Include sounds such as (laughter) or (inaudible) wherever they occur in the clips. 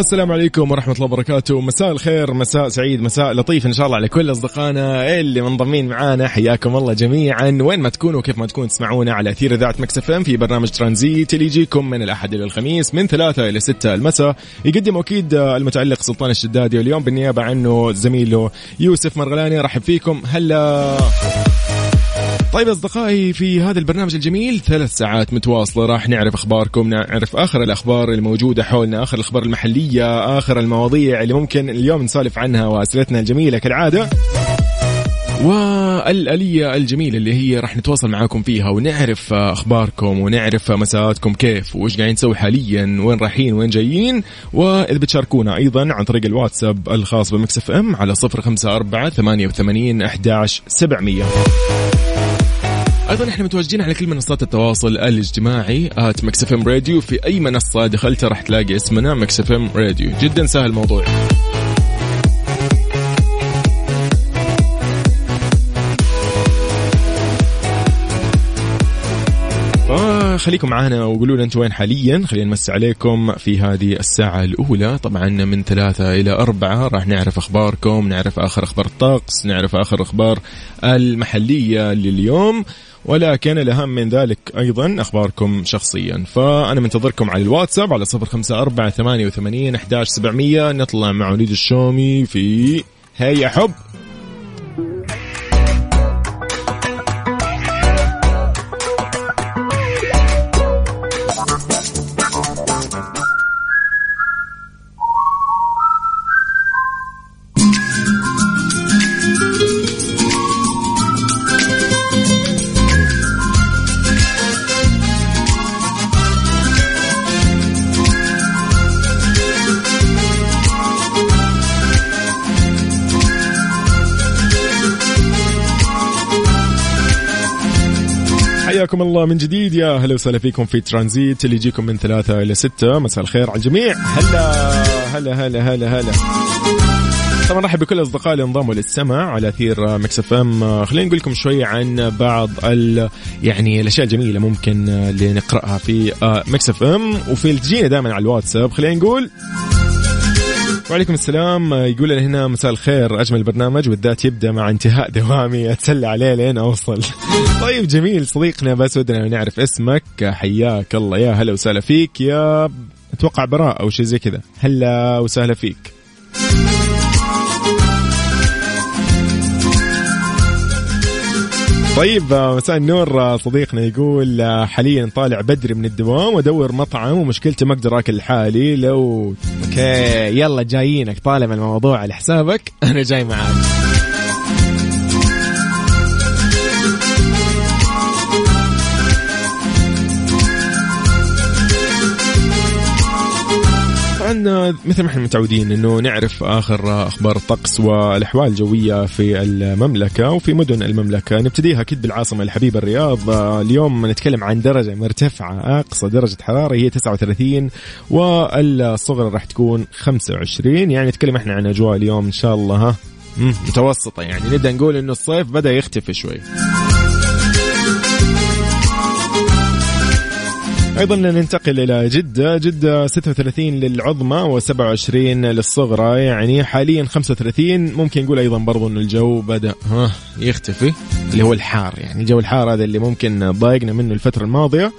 والسلام عليكم ورحمة الله وبركاته. مساء الخير مساء سعيد مساء لطيف إن شاء الله على كل أصدقائنا اللي منضمين معانا. حياكم الله جميعا. وين ما تكونوا كيف ما تكون تسمعونا على أثير إذاعة Mix FM في برنامج ترانزيت اللي يجيكم من الأحد إلى الخميس من ثلاثة إلى ستة المساء. يقدم أكيد المتعلق سلطان الشدادي واليوم بالنيابة عنه زميله يوسف مرغلاني. رحب فيكم. هلا. طيب أصدقائي في هذا البرنامج الجميل ثلاث ساعات متواصلة راح نعرف أخباركم نعرف آخر الأخبار الموجودة حولنا آخر الأخبار المحلية آخر المواضيع اللي ممكن اليوم نسولف عنها وأسئلتنا الجميلة كالعادة والآلية الجميلة اللي هي راح نتواصل معاكم فيها ونعرف أخباركم ونعرف مساءاتكم كيف وإيش قاعدين نسوي حاليا وين رايحين وين جايين وإذا بتشاركونا أيضا عن طريق الواتساب الخاص ب Mix FM على صفر خمسة أربعة ثمانية وثمانين أحداش سبعمية. أيضا إحنا متواجدين على كل منصات التواصل الاجتماعي at Mix FM Radio. في أي منصة دخلتها راح تلاقي اسمنا Mix FM Radio. جدا سهل الموضوع. خليكم معنا وقولوا لنا أنتم وين حاليا. خلينا نمس عليكم في هذه الساعة الأولى. طبعا من ثلاثة إلى أربعة راح نعرف أخباركم نعرف آخر أخبار الطقس نعرف آخر أخبار المحلية لليوم. ولكن الأهم من ذلك أيضا أخباركم شخصيا. فأنا منتظركم على الواتساب على صفر خمسة أربعة ثمانية وثمانين أحداش سبعمية. نطلع مع وليد الشومي في هيا حب. حياكم الله من جديد. يا هلا وسهلا فيكم في ترانزيت اللي يجيكم من ثلاثة إلى ستة. مساء الخير على الجميع. هلا هلا هلا هلا هلا. طبعا رحب بكل الاصدقاء اللي انضموا للسمع على أثير Mix FM. خلينا نقول لكم شوي عن بعض ال يعني الأشياء الجميلة ممكن اللي نقرأها في Mix FM. وفي تجينا دائما على الواتساب. خلينا نقول وعليكم السلام. يقول لنا هنا مساء الخير أجمل برنامج وبالذات يبدأ مع انتهاء دوامي. أتسلى عليه لين أوصل. (laughs) طيب جميل. صديقنا بس ودنا نعرف اسمك. حياك الله. يا هلا وسهلا فيك. يا أتوقع براء أو شيء زي كذا. هلا وسهلا فيك. طيب مساء النور صديقنا يقول حاليا طالع بدري من الدوام وأدور مطعم ومشكلتي ما أقدر آكل لحالي لو أوكي يلا جايينك طالما الموضوع على حسابك (laughs) أنا جاي معاك. طبعا مثل ما إحنا متعودين إنه نعرف آخر أخبار الطقس والأحوال الجوية في المملكة وفي مدن المملكة. نبتديها أكيد بالعاصمة الحبيبة الرياض. اليوم نتكلم عن درجة مرتفعة أقصى درجة حرارة هي 39 والصغرى راح تكون 25 يعني نتكلم إحنا عن أجواء اليوم إن شاء الله ها؟ متوسطة يعني. نبدأ نقول إنه الصيف بدأ يختفي شوي. أيضا ننتقل إلى جدة. جدة 36 للعظمى و27 للصغرى يعني حاليا 35 ممكن نقول أيضا برضو إن الجو بدأ ها يختفي اللي هو الحار. يعني الجو الحار هذا اللي ممكن ضايقنا منه الفترة الماضية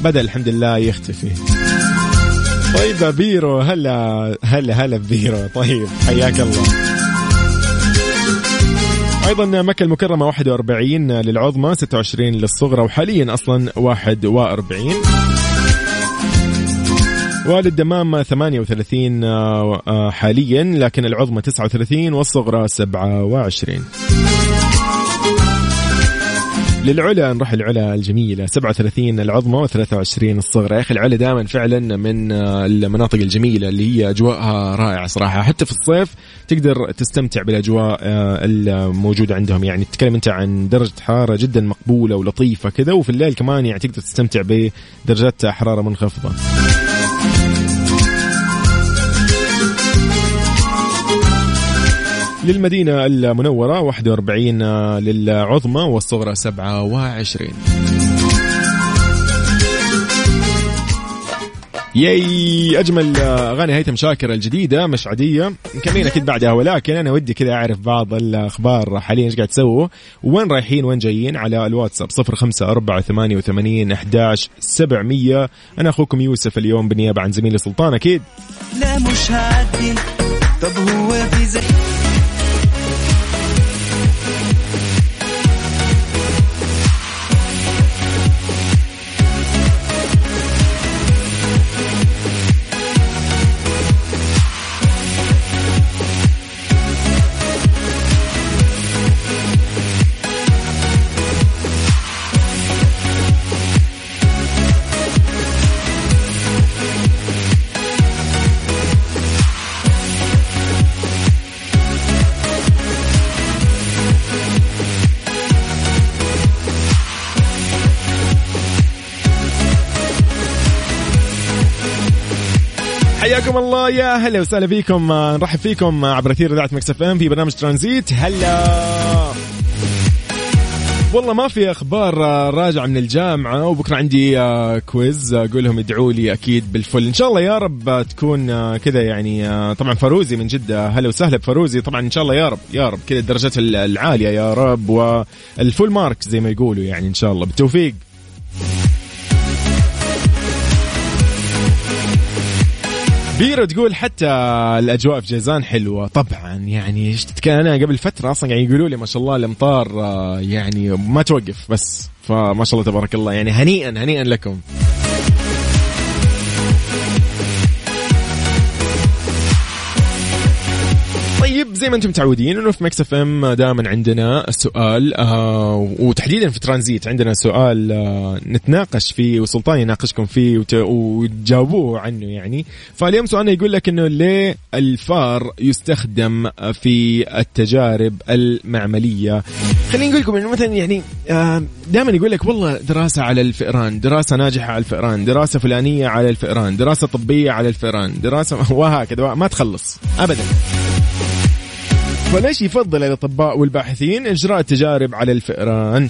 بدأ الحمد لله يختفي. طيب بيرو هلا هلا هلا بيرو. طيب حياك الله. أيضا مكة المكرمة 41 للعظمى 26 للصغرى وحاليا أصلا 41 وللدمام 38 حاليا لكن العظمى 39 والصغرى 27 للعلا نروح العلا الجميلة 37 العظمى و23 الصغرى. يا أخي العلا دائما فعلا من المناطق الجميلة اللي هي أجواءها رائعة صراحة. حتى في الصيف تقدر تستمتع بالأجواء آه، الموجودة عندهم. يعني تتكلم أنت عن درجة حرارة جدا مقبولة ولطيفة كذا وفي الليل كمان يعني تقدر تستمتع بدرجات حرارة منخفضة. للمدينة المنورة 41 للعظمى والصغرى 27 ياي أجمل أغاني هيثم شاكر الجديدة مش عاديه مكملين أكيد بعدها ولكن أنا ودي كذا أعرف بعض الأخبار حاليا إيش قاعد تسووا؟ وين رايحين وين جايين؟ على الواتساب 05488 11 700 أنا أخوكم يوسف اليوم بالنيابه عن زميلي سلطان أكيد. لا مش هعدي طب هو في زي حياكم الله. يا هلا وسهلا فيكم. نرحب فيكم عبر أثير إذاعة Mix FM في برنامج ترانزيت. هلا. والله ما في أخبار راجعة من الجامعة. وبكرة عندي quiz أقول لهم ادعوا لي أكيد بال full. إن شاء الله يا رب تكون كذا يعني طبعا فروزي من جدة. هلا وسهلا بفروزي طبعا إن شاء الله يا رب يا رب كذا الدرجات العالية يا رب. وال full mark زي ما يقولوا يعني إن شاء الله. بالتوفيق. بيرو تقول حتى الأجواء في جيزان حلوة. طبعا يعني تتكلم أنا قبل فترة أصلا يعني يقولوا لي ما شاء الله الأمطار آه، يعني ما توقف بس. فما شاء الله تبارك الله. يعني هنيئا هنيئا لكم. زي ما أنتم متعودين إنه في Mix FM دائما عندنا السؤال آه وتحديدا في ترانزيت عندنا سؤال آه نتناقش فيه وسلطان يناقشكم فيه وتجاوبوه عنه يعني. فاليوم سؤالنا يقول لك إنه ليه الفار يستخدم في التجارب المعملية؟ خليني أقول لكم إنه مثلا يعني آه دائما يقول لك والله دراسة على الفئران دراسة ناجحة على الفئران دراسة فلانية على الفئران دراسة طبية على الفئران دراسة (laughs) وهكذا ما تخلص ابدا. فليش يفضل الأطباء والباحثين إجراء تجارب على الفئران؟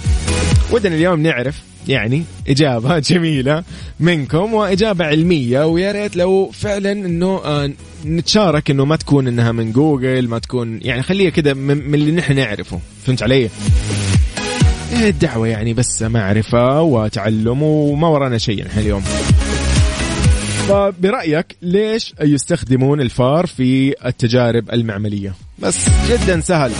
ودنا اليوم نعرف يعني إجابة (laughs) جميلة منكم وإجابة علمية ويا ريت لو فعلا إنه آه نتشارك إنه ما تكون إنها من جوجل ما تكون يعني خليها كذا من, اللي نحن نعرفه فهمت علي؟ إيه الدعوة يعني بس معرفة وتعلم وما ورانا شيء نحن اليوم فبرأيك ليش يستخدمون الفار في التجارب المعملية بس جدا سهل.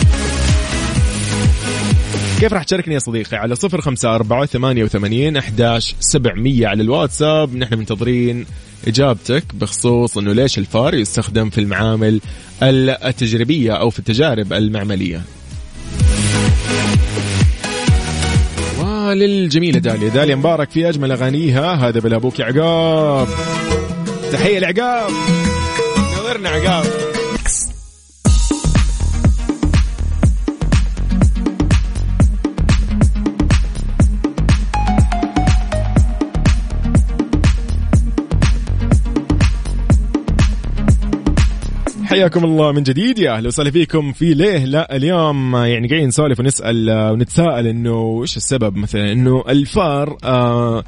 كيف راح تشاركني يا صديقي؟ على صفر خمسة أربعة ثمانية وثمانين أحداش سبعمية على الواتساب. نحن منتظرين إجابتك بخصوص أنه ليش الفار يستخدم في المعامل التجريبية أو في التجارب المعملية. للجميلة داليا. داليا مبارك في أجمل أغانيها. هذا بلا أبوك عقاب. تحية لعقاب. نورنا عقاب. حياكم الله من جديد. يا أهلا وسهلا فيكم في ليه لا اليوم. يعني قاعدين نسولف ونسأل ونتساءل إنه إيش السبب؟ مثلا إنه الفار آه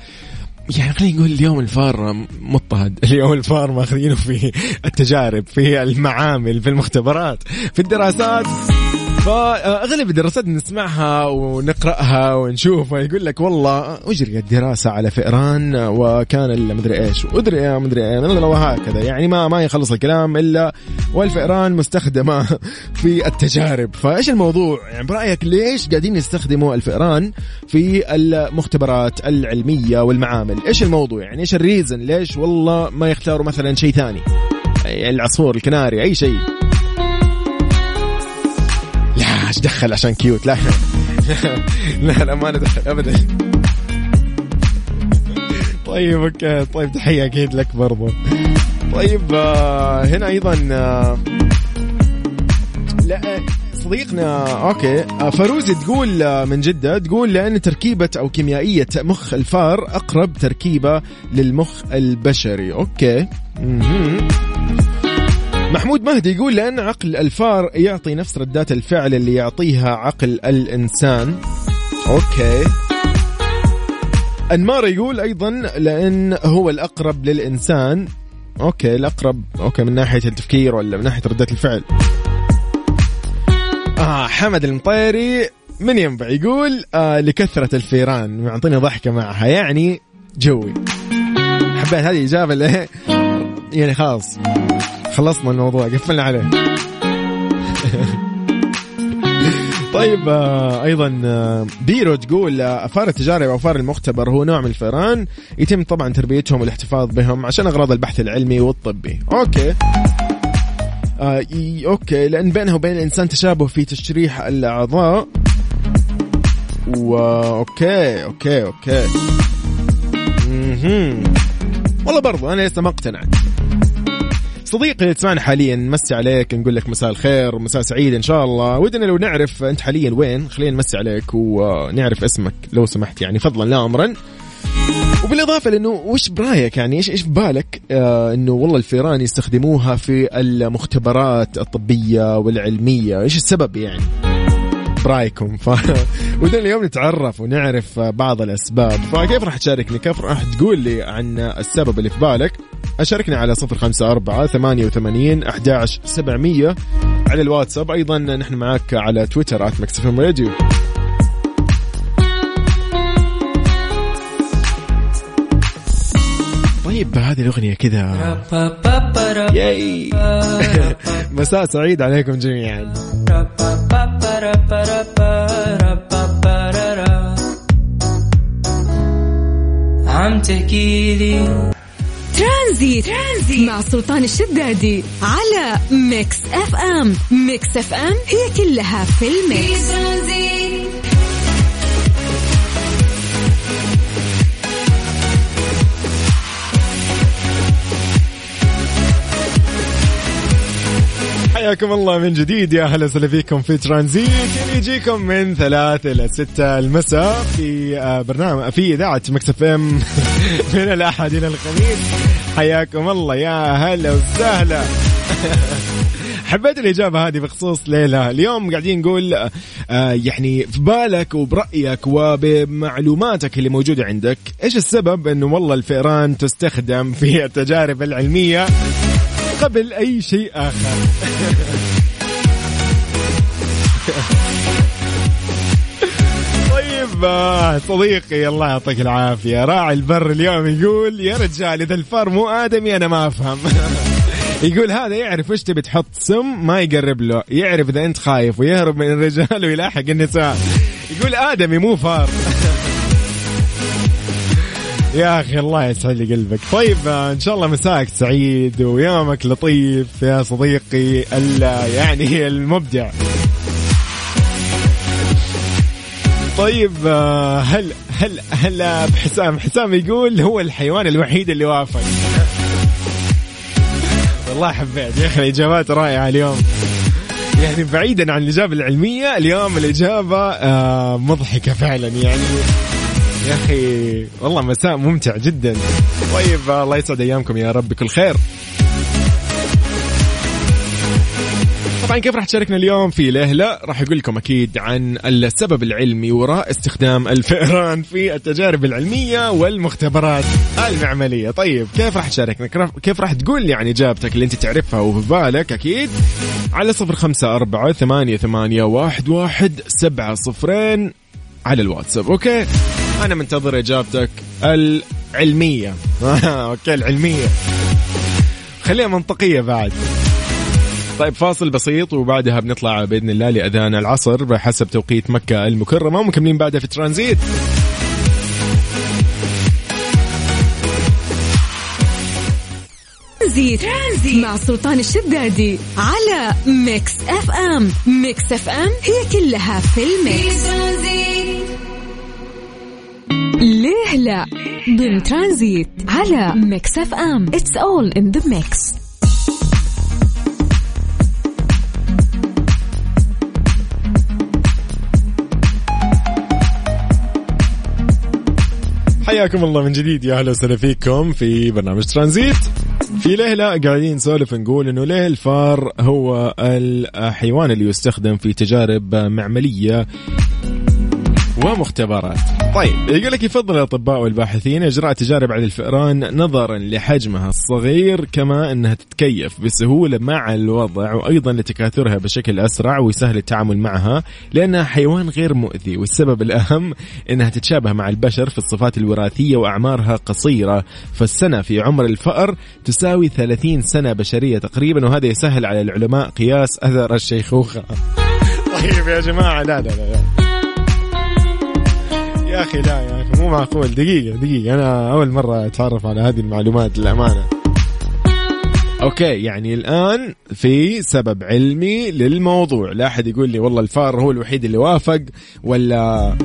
يعني خلينا نقول اليوم الفار مضطهد. (laughs) اليوم الفار ماخذينه في التجارب في المعامل في المختبرات في الدراسات. فأغلب الدراسات نسمعها ونقرأها ونشوفها يقول لك والله اجريت دراسه على فئران وكان المدري إيش وأدري مدري إيه وهكذا يعني ما ما يخلص الكلام إلا والفئران مستخدمة (laughs) في التجارب. فإيش الموضوع؟ يعني برأيك ليش قاعدين يستخدموا الفئران في المختبرات العلمية والمعامل؟ إيش الموضوع؟ يعني إيش ال reason؟ ليش والله ما يختاروا مثلا شيء ثاني؟ العصفور الكناري أي شيء. إيش دخل عشان cute لا لا. لا ما ندخل ابدا. طيب okay. طيب تحية أكيد لك برضو. طيب آه هنا أيضا آه لا صديقنا okay. آه، فروزي تقول من جدة تقول لأن تركيبة أو كيميائية مخ الفار أقرب تركيبة للمخ البشري. okay. مهم. محمود مهدي يقول لأن عقل الفار يعطي نفس ردات الفعل اللي يعطيها عقل الإنسان. okay. أنمار يقول أيضا لأن هو الأقرب للإنسان. okay الأقرب. okay من ناحية التفكير ولا من ناحية ردات الفعل. آه حمد المطيري من ينبع يقول آه لكثرة الفيران. معطيني ضحكة معها. يعني جوي. حبيت هذه إجابة يعني خلاص. خلصنا الموضوع قفلنا عليه. (laughs) طيب آه، أيضا آه، بيرو تقول آه، آه فار التجارب أو فار المختبر هو نوع من الفئران يتم طبعا تربيتهم والاحتفاظ بهم عشان أغراض البحث العلمي والطبي. okay. okay لأن بينه وبين الإنسان تشابه في تشريح الأعضاء. و okay okay okay. مهم. والله برضو أنا لسه ما اقتنعت. صديقي تسمعنا حاليا نمسي عليك نقول لك مساء الخير ومساء سعيد إن شاء الله. ودنا لو نعرف أنت حاليا وين خلينا نمسي عليك ونعرف اسمك لو سمحت يعني فضلا لا أمرا. وبالإضافة لأنه وش برأيك يعني إيش إيش ببالك آه إنه والله الفيران يستخدموها في المختبرات الطبية والعلمية؟ إيش السبب يعني؟ برأيكم. ف (laughs) ودنا اليوم نتعرف ونعرف بعض الأسباب. فكيف راح تشاركني؟ كيف راح تقول لي عن السبب اللي في بالك؟ أشاركنا على صفر خمسة أربعة ثمانية وثمانين أحداش سبعمية على الواتساب. أيضا نحن معك على تويتر مكسفم راديو. طيب هذه الأغنية كذا. yay. (laughs) مساء سعيد عليكم جميعا. عم تحكي لي ترانزيت. ترانزيت. مع سلطان الشدادي على Mix FM. Mix FM هي كلها في ال mix. حياكم الله من جديد يا هلا وسهلا فيكم في ترانزيت. اللي يجيكم من ثلاث إلى ستة المساء في آه، برنامج في إذاعة مكسف إم. (laughs) من الأحد إلى الخميس. حياكم الله يا هلا وسهلا. (laughs) حبيت الإجابة هذه بخصوص ليلى. اليوم قاعدين نقول آه، يعني في بالك وبرأيك وبمعلوماتك اللي موجودة عندك إيش السبب أنه والله الفئران تستخدم في التجارب العلمية؟ قبل أي شيء آخر. (laughs) طيب آه، صديقي الله يعطيك العافية. راعي البر اليوم يقول يا رجال إذا الفار مو آدمي أنا ما أفهم. (laughs) يقول هذا يعرف وش تبي تحط سم ما يقرب له. يعرف إذا أنت خايف ويهرب من الرجال ويلاحق النساء. يقول آدمي مو فار. (laughs) يا أخي الله يسعد لي قلبك. طيب آه، إن شاء الله مساك سعيد ويومك لطيف يا صديقي يعني المبدع. طيب آه، هل هل هلا بحسام حسام؟ يقول هو الحيوان الوحيد اللي وافق. والله حبيت يا أخي الاجابات رائعة اليوم. يعني بعيدا عن الإجابة العلمية اليوم الإجابة آه، مضحكة فعلا يعني. يا أخي والله مساء ممتع جدا. طيب الله يسعد أيامكم يا رب بكل خير. طبعا كيف راح تشاركنا اليوم؟ في ليه لا؟ راح أقول لكم أكيد عن السبب العلمي وراء استخدام الفئران في التجارب العلمية والمختبرات المعملية. طيب كيف راح تشاركنا؟ كيف راح تقول لي عن إجابتك اللي أنت تعرفها وفي بالك؟ أكيد على صفر خمسة أربعة ثمانية, ثمانية واحد, واحد سبعة صفرين على الواتساب. okay؟ أنا منتظر إجابتك العلمية. (laughs) okay العلمية. خليها منطقية بعد. طيب فاصل بسيط وبعدها بنطلع بإذن الله لأذان العصر بحسب توقيت مكة المكرمة ومكملين بعدها في ترانزيت. ترانزيت, مع سلطان الشدادي على Mix FM. Mix FM هي كلها في ال mix. ليه لا؟ ضمن ترانزيت على Mix FM. It's all in the mix حياكم الله من جديد. يا أهلا وسهلا فيكم في برنامج ترانزيت. في ليلة قاعدين نسولف نقول إنه ليه الفار هو الحيوان اللي يستخدم في تجارب معملية ومختبرات. طيب يقول لك يفضل الأطباء والباحثين إجراء تجارب على الفئران نظرا لحجمها الصغير كما أنها تتكيف بسهولة مع الوضع وأيضا لتكاثرها بشكل أسرع ويسهل التعامل معها لأنها حيوان غير مؤذي والسبب الأهم إنها تتشابه مع البشر في الصفات الوراثية وأعمارها قصيرة فالسنة في عمر الفأر تساوي 30 سنة بشرية تقريبا وهذا يسهل على العلماء قياس أثر الشيخوخة طيب يا جماعة لا لا لا. يا أخي لا يا أخي مو معقول. دقيقة دقيقة. أنا أول مرة أتعرف على هذه المعلومات للأمانة. أوكي يعني الآن في سبب علمي للموضوع. لا أحد يقول لي والله الفار هو الوحيد اللي وافق ولا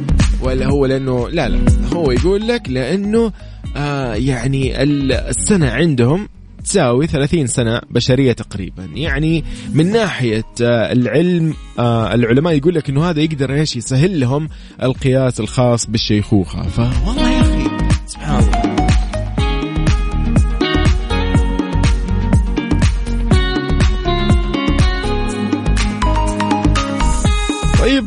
ولا هو لأنه لا لا. هو يقول لك لأنه آه يعني السنة عندهم تساوي 30 سنة بشرية تقريبا. يعني من ناحية آه، العلم آه، العلماء يقول لك إنه هذا يقدر إيش؟ يسهل لهم القياس الخاص بالشيخوخة. فوالله يا أخي سبحان الله.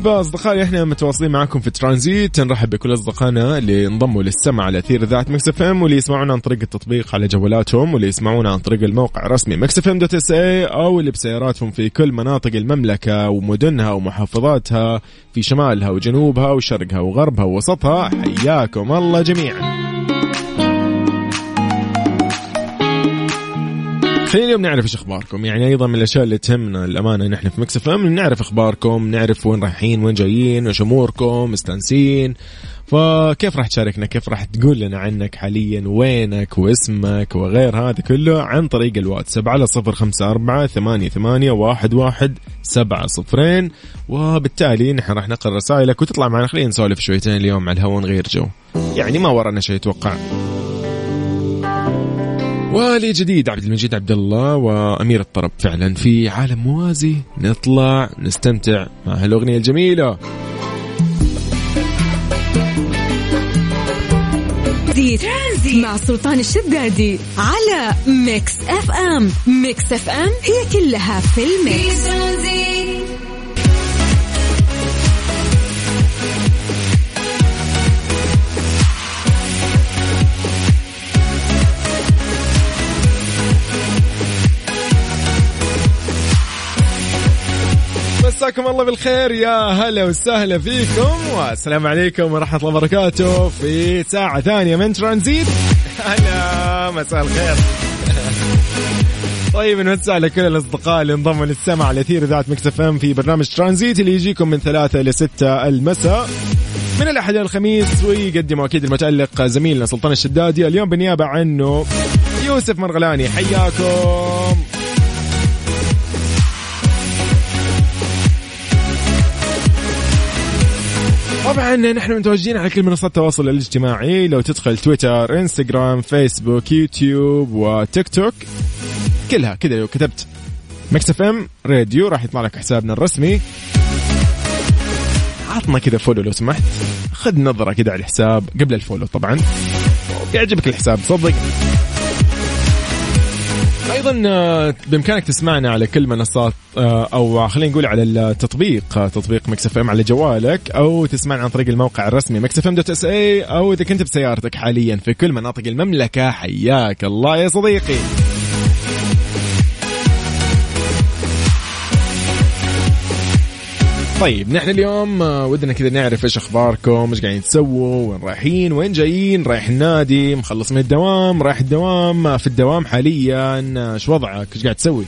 طيب أصدقائي إحنا متواصلين معكم في ترانزيت نرحب بكل أصدقائنا اللي انضموا للسمع على أثير إذاعة Mix FM واللي يسمعونا عن طريق التطبيق على جوالاتهم واللي يسمعونا عن طريق الموقع الرسمي Mix FM dot SA أو اللي بسياراتهم في كل مناطق المملكة ومدنها ومحافظاتها في شمالها وجنوبها وشرقها وغربها ووسطها حياكم الله جميعا. خلينا اليوم نعرف إيش أخباركم. يعني أيضا من الأشياء اللي تهمنا الأمانة نحن في مكسف إم نعرف أخباركم نعرف وين رايحين وين جايين وش أموركم مستانسين. فكيف راح تشاركنا؟ كيف راح تقول لنا عنك حاليا؟ وينك؟ واسمك؟ وغير هذا كله عن طريق الواتساب على صفر خمسة أربعة ثمانية, ثمانية واحد, واحد سبعة صفرين. وبالتالي نحن راح نقرأ رسائلك وتطلع معنا. خلينا نسولف شويتين اليوم على الهواء نغير جو. يعني ما ورانا شيء أتوقع ولي جديد عبد المجيد عبد الله وأمير الطرب. فعلا في عالم موازي. نطلع نستمتع مع هالأغنية الجميلة. مع سلطان الشدادي على Mix FM. Mix FM هي كلها في ال mix. مساكم الله بالخير يا هلا وسهلا فيكم. والسلام عليكم ورحمة الله وبركاته في ساعة ثانية من ترانزيت. هلا مساء الخير. طيب نمسي على كل الأصدقاء اللي انضموا للسمع على أثير ذات مكس إم في برنامج ترانزيت اللي يجيكم من ثلاثة إلى ستة المساء. من الأحد إلى الخميس ويقدمه أكيد المتألق زميلنا سلطان الشدادي. اليوم بالنيابة عنه يوسف مرغلاني حياكم. طبعا نحن متواجدين على كل منصات التواصل الاجتماعي. لو تدخل تويتر إنستغرام فيسبوك يوتيوب وتيك توك كلها كذا لو كتبت Mix FM Radio راح يطلع لك حسابنا الرسمي. عطنا كذا follow لو سمحت. خذ نظرة كذا على الحساب قبل ال follow طبعا. يعجبك الحساب صدق أيضا آه، بإمكانك تسمعنا على كل منصات آه، أو خلينا نقول على التطبيق آه، تطبيق Mix FM على جوالك أو تسمعنا عن طريق الموقع الرسمي Mix FM dot SA أو إذا كنت بسيارتك حاليا في كل مناطق المملكة حياك الله يا صديقي. طيب نحن اليوم ودنا كذا نعرف إيش أخباركم إيش قاعدين تسووا وين رايحين وين جايين رايح النادي مخلص من الدوام رايح الدوام في الدوام حاليا إيش وضعك؟ إيش قاعد تسوي؟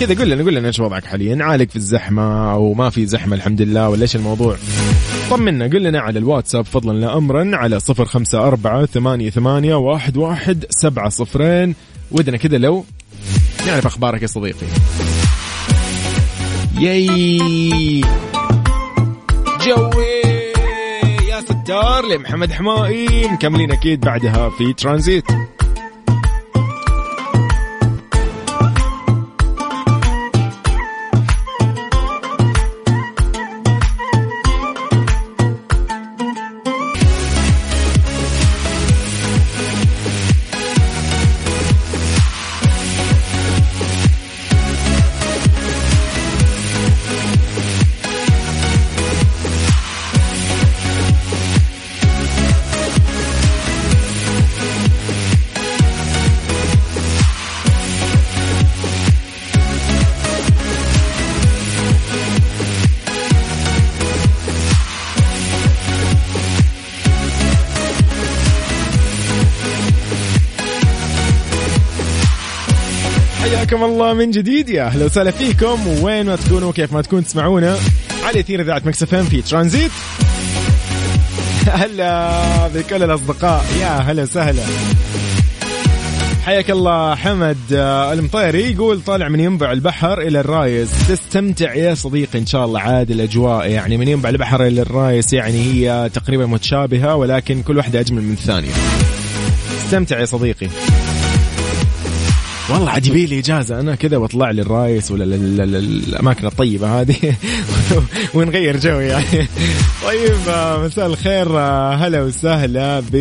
كذا قول لنا قول لنا إيش وضعك حاليا عالق في الزحمة أو ما في زحمة الحمد لله ولا إيش الموضوع؟ طمنا قل لنا على الواتساب فضلا لا امرا على صفر خمسة أربعة ثمانية, ثمانية واحد, واحد سبعة صفرين ودنا كذا لو نعرف أخبارك يا صديقي. ياي. جوي يا ستار لمحمد حمائي مكملين أكيد بعدها في ترانزيت. من جديد. يا أهلا وسهلا فيكم. وين ما تكونوا كيف ما تكون تسمعونا على أثير إذاعة Mix FM في ترانزيت. هلا بكل الاصدقاء يا هلا وسهلا. حياك الله حمد آه، المطيري. يقول طالع من ينبع البحر إلى الرايس. تستمتع يا صديقي إن شاء الله عاد الأجواء. يعني من ينبع البحر إلى الرايس يعني هي تقريبا متشابهة ولكن كل واحدة أجمل من الثانية. استمتع يا صديقي. والله عاد يبي لي إجازة أنا كذا وأطلع لي الرايس ولا الأماكن الطيبة هذه. (laughs) ونغير جو يعني. (laughs) طيب آه، مساء الخير آه، هلا وسهلا ب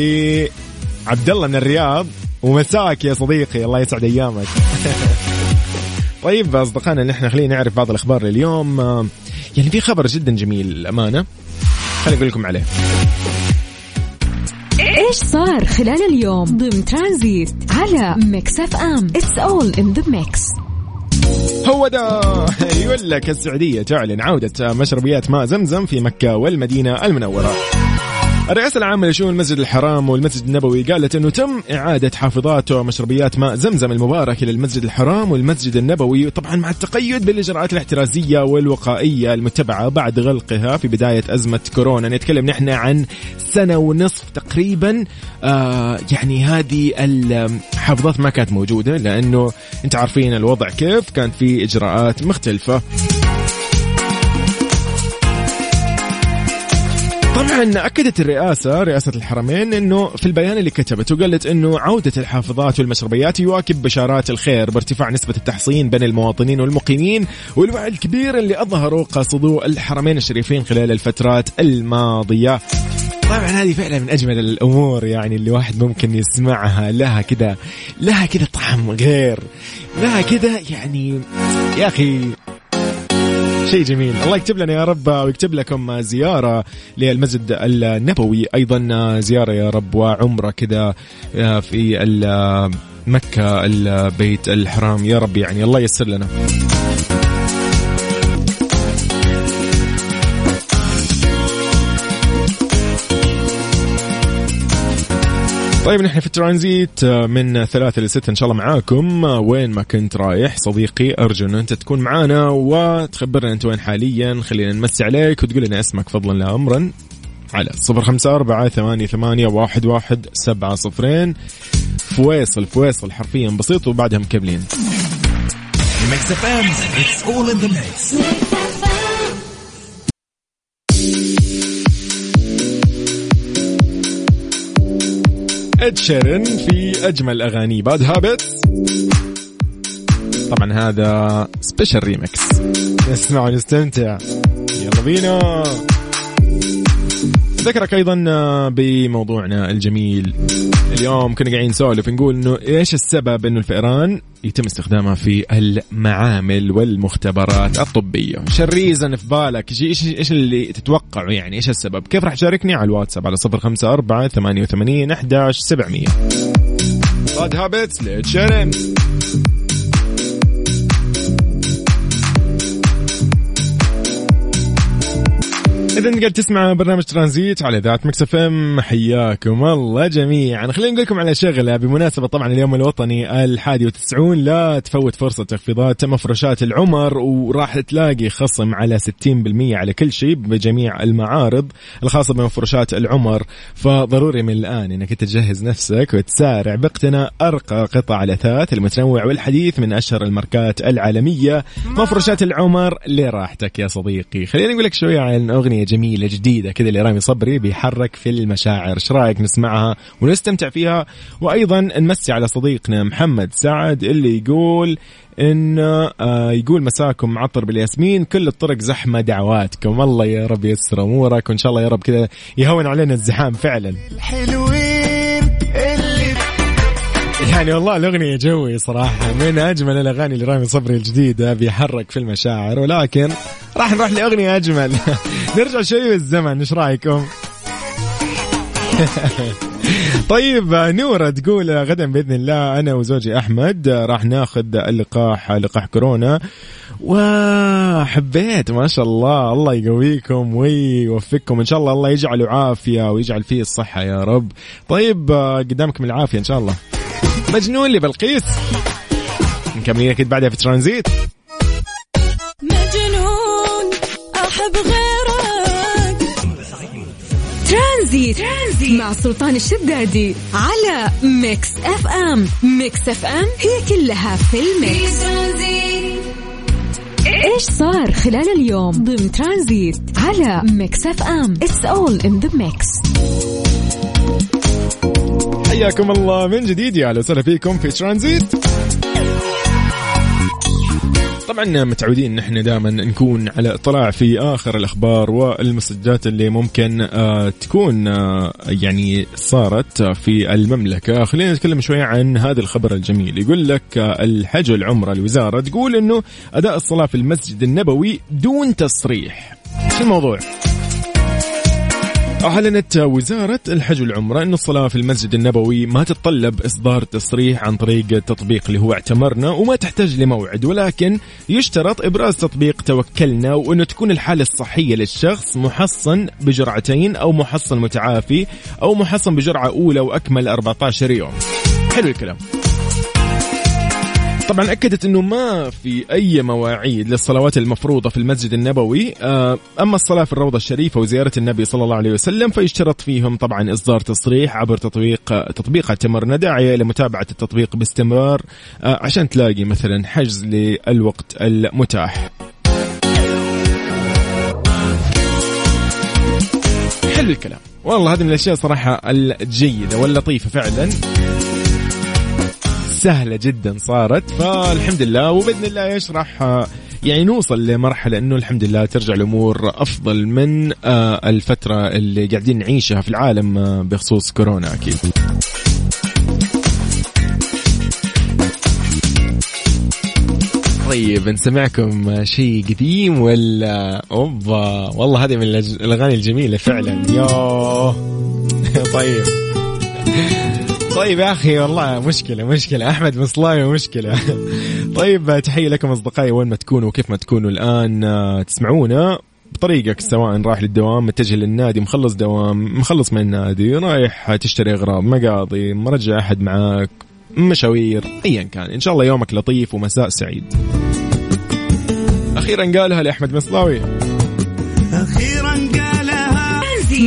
عبد الله من الرياض. ومساك يا صديقي الله يسعد أيامك. (laughs) طيب أصدقائنا نحن خلينا نعرف بعض الأخبار لليوم. آه، يعني في خبر جدا جميل الأمانة. خليني أقول لكم عليه. إيش صار خلال اليوم ضمن ترانزيت على Mix FM؟ It's all in the mix هو ده يقول لك السعودية تعلن عودة مشربيات ماء زمزم في مكة والمدينة المنورة. الرئاسة العامة لشؤون المسجد الحرام والمسجد النبوي قالت إنه تم إعادة حافظات ومشربيات ماء زمزم المبارك إلى المسجد الحرام والمسجد النبوي طبعا مع التقيد بالإجراءات الاحترازية والوقائية المتبعة بعد غلقها في بداية أزمة كورونا. نتكلم نحن عن سنة ونصف تقريبا. آه يعني هذه الحافظات ما كانت موجودة لأنه أنت عارفين الوضع كيف كان في إجراءات مختلفة. طبعا أكدت الرئاسة رئاسة الحرمين إنه في البيان اللي كتبته قالت إنه عودة الحافظات والمشربيات يواكب بشارات الخير بارتفاع نسبة التحصين بين المواطنين والمقيمين والوعي الكبير اللي اظهره قاصدو الحرمين الشريفين خلال الفترات الماضية. طبعا هذه فعلا من أجمل الأمور يعني اللي واحد ممكن يسمعها. لها كذا لها كذا طعم غير لها كذا يعني يا أخي شيء جميل. الله يكتب لنا يا رب ويكتب لكم زيارة للمسجد النبوي. أيضا زيارة يا رب وعمرة كذا في مكة البيت الحرام. يا رب يعني الله ييسر لنا. طيب نحن في الترانزيت آه، من ثلاثة لستة إن شاء الله معاكم. آه، وين ما كنت رايح صديقي أرجو أن أنت تكون معانا وتخبرنا أنت وين حاليا. خلينا نمسي عليك وتقول لنا اسمك فضلا لا أمرا. على صفر خمسة أربعة ثمانية, ثمانية واحد, واحد سبعة صفرين. فويصل فويصل حرفيا بسيط وبعدها مكملين Ed Sheeran في أجمل أغاني Bad Habits طبعا هذا special remix نسمع ونستمتع يلا بينا. ذكرك أيضا بموضوعنا الجميل. اليوم كنا قاعدين نسولف نقول إنه إيش السبب إنه الفئران يتم استخدامها في المعامل والمختبرات الطبية؟ ال reason في بالك إيش إيش اللي تتوقعه يعني؟ إيش السبب؟ كيف راح تشاركني على الواتساب على 054 88 11 700 Bad Habits ل Ed Sheeran إذا قاعد تسمع برنامج ترانزيت على إذاعة Mix FM حياكم الله جميعا. خلينا نقول لكم على شغلة بمناسبة طبعا اليوم الوطني الحادي والتسعون لا تفوت فرصة تخفيضات مفروشات العمر وراح تلاقي خصم على 60% على كل شيء بجميع المعارض الخاصة بمفروشات العمر. فضروري من الآن إنك تجهز نفسك وتسارع باقتناء أرقى قطع الأثاث المتنوع والحديث من أشهر الماركات العالمية. مفروشات العمر لراحتك يا صديقي. خلينا نقول لك شوية عن أغنية جميلة جديدة كذا لرامي صبري بيحرك في المشاعر. إيش رأيك نسمعها ونستمتع فيها؟ وأيضا نمسي على صديقنا محمد سعد اللي يقول انه آه يقول مساكم معطر بالياسمين كل الطرق زحمة دعواتكم. الله يا رب يسر أمورك وإن شاء الله يا رب كذا يهون علينا الزحام فعلا. الحلوين اللي (laughs) يعني والله الأغنية جوي صراحة من أجمل الأغاني لرامي صبري الجديدة بيحرك في المشاعر ولكن راح نروح لأغنية أجمل. (laughs) نرجع شوي بالزمن إيش رأيكم؟ (laughs) طيب نورة تقول غدا بإذن الله أنا وزوجي أحمد راح ناخذ اللقاح لقاح كورونا. وحبيت ما شاء الله الله يقويكم ويوفقكم إن شاء الله الله يجعله عافية ويجعل فيه الصحة يا رب. طيب قدامكم العافية إن شاء الله. مجنون لي بلقيس مكملين أكيد بعدها في ترانزيت؟ مجنون أحب غيرك. ترانزيت, ترانزيت مع سلطان الشدادي على Mix FM. Mix FM هي كلها في ال mix. إيش صار خلال اليوم ضمن ترانزيت على Mix FM؟ It's all in the mix حياكم الله من جديد. يا أهلا وسهلا فيكم في ترانزيت. طبعا متعودين نحن دائما نكون على إطلاع في آخر الأخبار والمسجات اللي ممكن آه تكون آه يعني صارت في المملكة. خلينا نتكلم شوية عن هذا الخبر الجميل. يقول لك آه الحج والعمره الوزاره تقول إنه أداء الصلاة في المسجد النبوي دون تصريح. شو الموضوع؟ أعلنت وزارة الحج والعمرة أن الصلاة في المسجد النبوي ما تتطلب إصدار تصريح عن طريق التطبيق اللي هو اعتمرنا وما تحتاج لموعد ولكن يشترط إبراز تطبيق توكلنا وأنه تكون الحالة الصحية للشخص محصن بجرعتين أو محصن متعافي أو محصن بجرعة أولى وأكمل 14 يوم. حلو الكلام. طبعا أكدت إنه ما في أي مواعيد للصلوات المفروضة في المسجد النبوي. أما الصلاة في الروضة الشريفة وزيارة النبي صلى الله عليه وسلم فيشترط فيهم طبعا إصدار تصريح عبر تطبيق تطبيق اعتمرنا داعيه إلى متابعة التطبيق باستمرار عشان تلاقي مثلا حجز للوقت المتاح. حلو الكلام. والله هذه من الأشياء صراحة الجيدة واللطيفة فعلا. سهلة جدا صارت فالحمد لله وبإذن الله إيش راح يعني نوصل لمرحلة إنه الحمد لله ترجع الأمور أفضل من الفترة اللي قاعدين نعيشها في العالم بخصوص كورونا أكيد. طيب نسمعكم شيء قديم ولا أوبا والله هذه من الأغاني الجميلة فعلا. يوه (laughs) طيب. طيب يا أخي والله مشكلة مشكلة. أحمد مصلاوي مشكلة. طيب تحية لكم أصدقائي وين ما تكونوا وكيف ما تكونوا الآن تسمعونا بطريقك سواء رايح للدوام متجه للنادي مخلص دوام مخلص من النادي رايح تشتري أغراض مقاضي مرجع أحد معاك مشاوير ايا كان. إن شاء الله يومك لطيف ومساء سعيد. أخيرا قالها لأحمد المصلاوي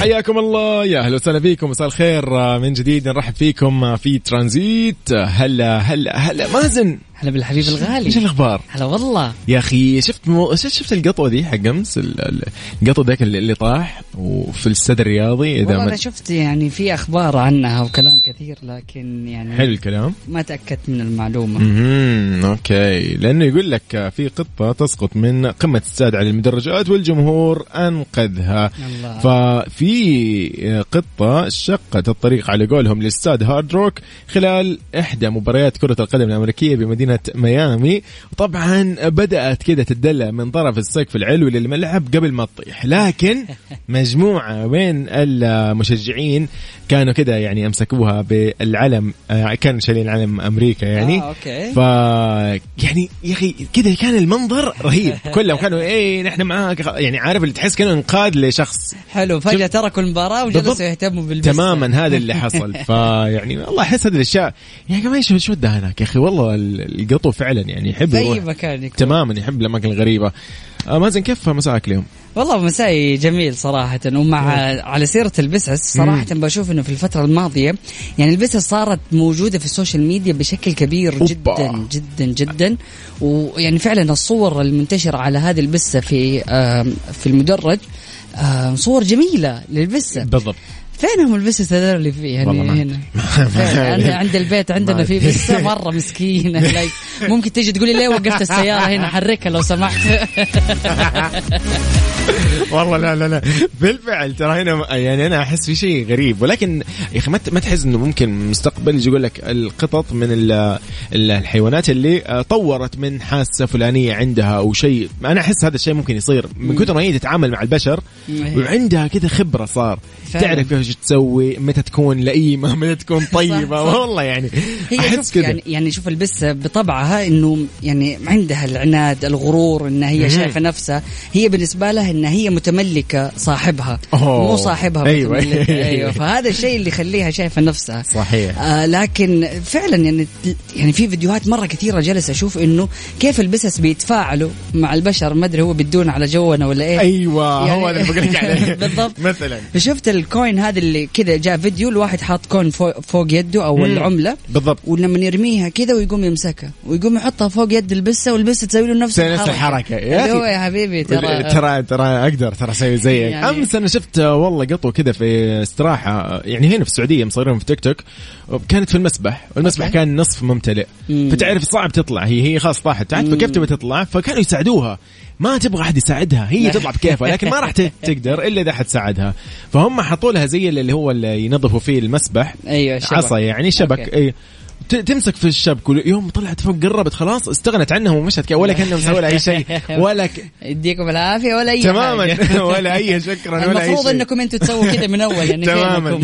حياكم الله. يا أهلا وسهلا فيكم. مساء الخير. من جديد نرحب فيكم في ترانزيت. هلا هلا هلا. مازن. هلا بالحبيب إيش الغالي. الأخبار؟ هلا والله. يا أخي شفت مو... شفت القطوة دي حق أمس؟ ال- ال- القطو ذاك اللي طاح وفي الاستاد الرياضي إذا والله ما أنا شفت يعني في أخبار عنها وكلام كثير لكن يعني حلو الكلام. ما تأكدت من المعلومة. امم okay. لأنه يقول لك في قطة تسقط من قمة استاد على المدرجات والجمهور أنقذها. الله. ففي قطة شقت الطريق على قولهم لاستاد Hard Rock خلال إحدى مباريات كرة القدم الأمريكية بمدينة ميامي. وطبعا بدأت كده تدلع من طرف السقف العلوي للملعب قبل ما تطيح. لكن (laughs) مجموعة من المشجعين كانوا كده يعني أمسكوها بالعلم آه، كانوا شايلين علم أمريكا يعني. آه، أوكي. ف يعني يا أخي كذا كان المنظر رهيب. (laughs) كلهم كانوا إيه نحن معاك. يعني عارف اللي تحس كأنه انقاذ لشخص. حلو فجأة تركوا المباراة بالضبط. وجلسوا يهتموا بالبس تماما هذا اللي (laughs) حصل. فيعني والله أحس هذه الأشياء. يا جماعة إيش شو ودها هناك يا أخي؟ والله القطو فعلا يعني يحب أي مكان يكون. تماما يحب الأماكن الغريبة. آه مازن كيف مساك اليوم؟ والله مسائي جميل صراحة ومع على سيرة البسس صراحة بشوف إنه في الفترة الماضية يعني البسس صارت موجودة في ال social media بشكل كبير أوبا. جدا جدا جدا. ويعني فعلا الصور المنتشرة على هذه البسة في في المدرج صور جميلة للبسة بالضبط. فينهم البسس هذول اللي في يعني هنا. أنا (laughs) (laughs) عند البيت عندنا في. بسة (laughs) مرة مسكينة ممكن تيجي تقولي ليه وقفت السيارة هنا؟ حركها لو سمحت. (laughs) والله لا لا لا. بالفعل ترى هنا يعني أنا أحس في شيء غريب. ولكن يا أخي ما تحس إنه ممكن مستقبل يجي يقول لك القطط من ال- ال- الحيوانات اللي آه، طورت من حاسة فلانية عندها أو شيء. أنا أحس هذا الشيء ممكن يصير. من كثر ما هي تتعامل مع البشر. وعندها كذا خبرة صار. فعلا. تعرف إيش تسوي متى تكون لئيمة (laughs) متى تكون طيبة. صح. والله يعني هي أحس كذا. يعني يعني شوف البسه بطبعها إنه يعني عندها العناد الغرور انها هي شايفة نفسها. هي بالنسبة لها انها هي متملكة صاحبها. أوه. مو صاحبها أيوة. أيوه. (laughs) فهذا الشيء اللي يخليها شايفة نفسها. صحيح. آه لكن فعلا يعني يعني في فيديوهات مرة كثيرة جالس أشوف إنه كيف البسس بيتفاعلوا مع البشر ما أدري هو بدون على جونا ولا إيه. أيوه يعني- هو هذا اللي بقول لك عليه. (laughs) بالضبط. مثلا. شفت ال coin هذا اللي كذا جاء فيديو الواحد حاط coin فوق, يده أو العملة. بالضبط. ولما يرميها كذا ويقوم يمسكها ويقوم يحطها فوق يد البسة والبسة تسوي له نفس تسوي نفس. يا أخي. يا حبيبي ترى ترى ترى أقدر ترى أسوي زيك يعني- أمس أنا شفت والله قطوه كذا في استراحة يعني هنا في السعودية مصورين في تيك توك كانت في المسبح. والمسبح okay. كان نصف ممتلئ. مم. فتعرف صعب تطلع هي هي خلاص طاحت. تحت فكيف تبي تطلع فكانوا يساعدوها. ما تبغى أحد يساعدها هي تطلع بكيفها لكن ما راح (laughs) تقدر إلا إذا حد ساعدها. فهم حطوا لها زي اللي هو اللي ينظفوا فيه المسبح. أيوه الشبك. عصا يعني شبك. okay. اي تمسك في الشبك ويوم طلعت فوق قربت خلاص استغنت عنهم ومشت ولا كانها مسوي أي شيء (laughs) ولا ك... يديكم العافية ولا أي تماما. (laughs) ولا أي شكرا ولا أي المفروض إنكم أنتم تسووا كذا من أول يعني (laughs) تماما؟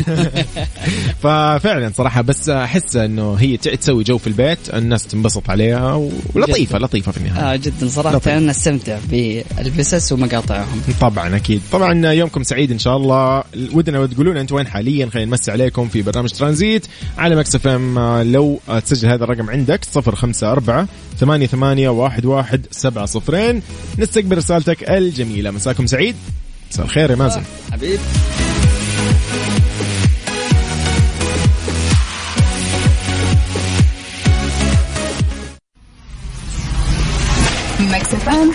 ففعلا صراحة بس أحس إنه هي تسوي جو في البيت الناس تنبسط عليها ولطيفة لطيفة في النهاية. آه جدا صراحة لطيف. أنا استمتع بالبسس ومقاطعهم. طبعا أكيد. طبعا يومكم سعيد إن شاء الله. ودنا تقولون أنتم وين حاليا؟ خلينا نمسي عليكم في برنامج ترانزيت على Mix FM تسجل هذا الرقم عندك 054 ثمانية ثمانية واحد واحد سبعة صفرين. نستقبل رسالتك الجميلة. مساكم سعيد. مساء الخير يا مازن. حبيب. Mix FM.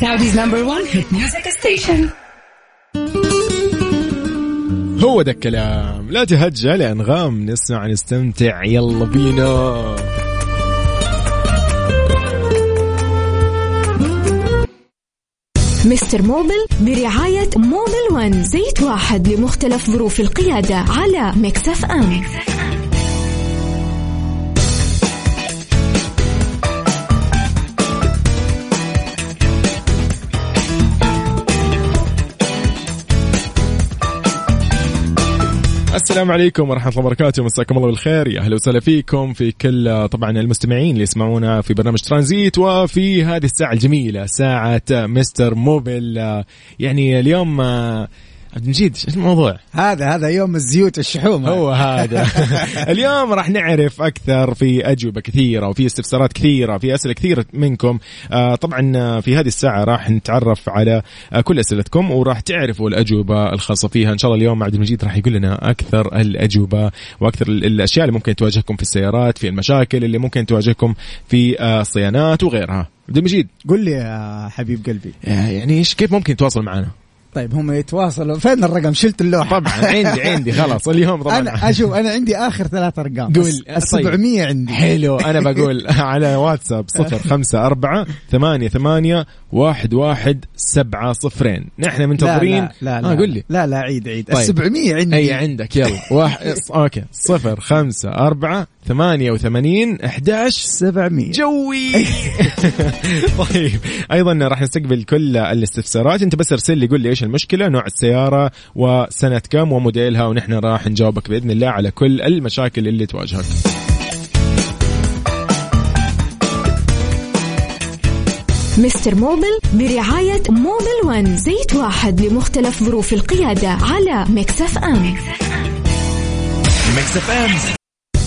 Saudi's number one hit music station. هو ده الكلام. لا تهجى لأنغام نسمع نستمتع. يلا بينا. Mister Mobil برعاية Mobil One زيت واحد لمختلف ظروف القيادة على Mix FM. السلام عليكم ورحمة الله وبركاته. مساكم الله بالخير. يا أهلا وسهلا فيكم في كل طبعا المستمعين اللي يسمعونا في برنامج ترانزيت وفي هذه الساعة الجميلة ساعة مستر موبل يعني اليوم عبد المجيد إيش الموضوع؟ هذا هذا يوم الزيوت الشحوم هو هذا. (laughs) اليوم راح نعرف أكثر في أجوبة كثيرة وفي استفسارات كثيرة في أسئلة كثيرة منكم. آه طبعا آه، في هذه الساعة راح نتعرف على آه كل أسئلتكم وراح تعرفوا الأجوبة الخاصة فيها. إن شاء الله اليوم عبد المجيد راح يقول لنا أكثر الأجوبة وأكثر ال- الأشياء اللي ممكن تواجهكم في السيارات في المشاكل اللي ممكن تواجهكم في آه الصيانات وغيرها. عبد المجيد. قل لي يا حبيب قلبي. يعني إيش كيف ممكن يتواصل معنا؟ طيب هم يتواصلوا. فين الرقم؟ شلت اللوحة. طبعا عندي عندي خلاص اليوم طبعا. أنا أشوف أنا عندي آخر ثلاث أرقام قول. ال 700 عندي. حلو أنا بقول (laughs) على واتساب صفر خمسة أربعة ثمانية ثمانية واحد واحد سبعة صفرين. نحن منتظرين. لا لا لا, آه قول لي. لا لا عيد عيد. طيب. ال 700 عندي. أي عندك يلا. واحد أوكي. صفر خمسة أربعة ثمانية وثمانين أحداش. 700 جوي. (laughs) طيب. أيضا راح نستقبل كل الاستفسارات. أنت بس ارسل لي قول لي إيش المشكلة نوع السيارة وسنة كم وموديلها ونحن راح نجاوبك بإذن الله على كل المشاكل اللي تواجهك. Mister Mobil برعاية Mobil One زيت واحد لمختلف ظروف القيادة على Mix FM. Mix FM.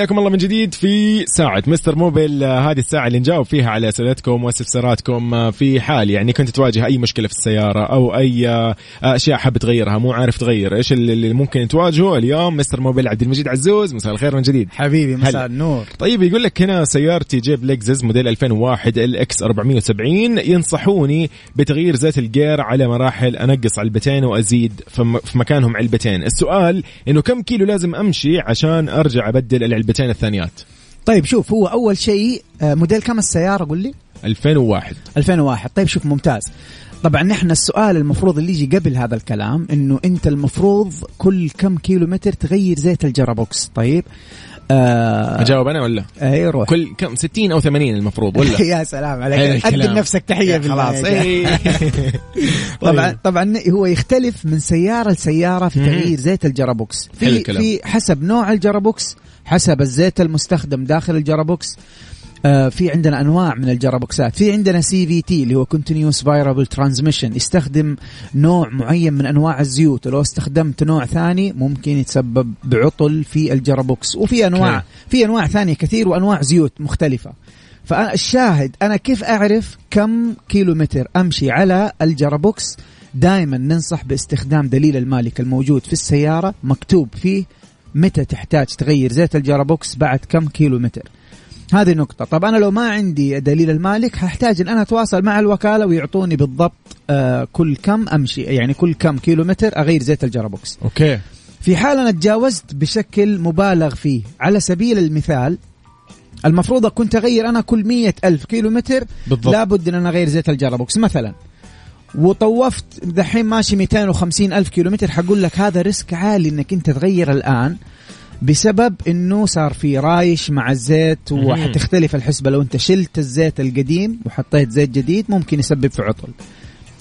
حياكم الله من جديد في ساعة Mister Mobil آه، هذه الساعة اللي نجاوب فيها على أسئلتكم واستفساراتكم آه، في حال يعني كنت تواجه أي مشكلة في السيارة أو أي آه، أشياء حاب تغيرها مو عارف تغير إيش اللي ممكن تواجهه؟ اليوم Mister Mobil عبد المجيد عزوز مساء الخير من جديد. حبيبي. مساء النور. طيب يقول لك هنا سيارتي جيب Lexus موديل 2001 LX 470 ينصحوني بتغيير زيت الجير على مراحل أنقص علبتين وأزيد في مكانهم علبتين. السؤال إنه كم كيلو لازم أمشي عشان أرجع أبدل العلبتين الثانيات. طيب شوف هو أول شيء آه، موديل كم السيارة؟ قول لي. 2001 2001 طيب شوف ممتاز. طبعا نحن السؤال المفروض اللي يجي قبل هذا الكلام إنه أنت المفروض كل كم كيلو متر تغير زيت الجرابوكس. طيب آه أجاوب أنا ولا اي روح كل كم 60 أو 80 المفروض ولا (laughs) يا سلام عليك. قدم نفسك تحية خلاص. إيه. (laughs) طبعا طيب. طبعا هو يختلف من سيارة لسيارة في. تغيير زيت ال gearbox في. في حسب نوع ال gearbox حسب الزيت المستخدم داخل ال gearbox في عندنا أنواع من ال gearbox ات. في عندنا CVT اللي هو continuous variable transmission يستخدم نوع معين من أنواع الزيوت. ولو استخدمت نوع ثاني ممكن يتسبب بعطل في ال gearbox. وفي أنواع. في أنواع ثانية كثير وأنواع زيوت مختلفة. فالشاهد أنا كيف أعرف كم كيلو متر أمشي على ال gearbox؟ دائما ننصح باستخدام دليل المالك الموجود في السيارة مكتوب فيه متى تحتاج تغير زيت ال gearbox بعد كم كيلو متر هذه نقطة. طب أنا لو ما عندي دليل المالك هحتاج أن أنا أتواصل مع الوكالة ويعطوني بالضبط آه كل كم أمشي يعني كل كم كيلو متر أغير زيت ال gearbox. okay. في حال أنا تجاوزت بشكل مبالغ فيه على سبيل المثال المفروض كنت أغير أنا كل مية ألف كيلو متر بالضبط. لابد أن أنا أغير زيت ال gearbox. مثلا وطوفت دحين ماشي 250 ألف كيلو متر حقول لك هذا risk عالي أنك أنت تغير الآن. بسبب إنه صار في رايش مع الزيت. وحتختلف الحسبة لو أنت شلت الزيت القديم وحطيت زيت جديد ممكن يسبب في عطل.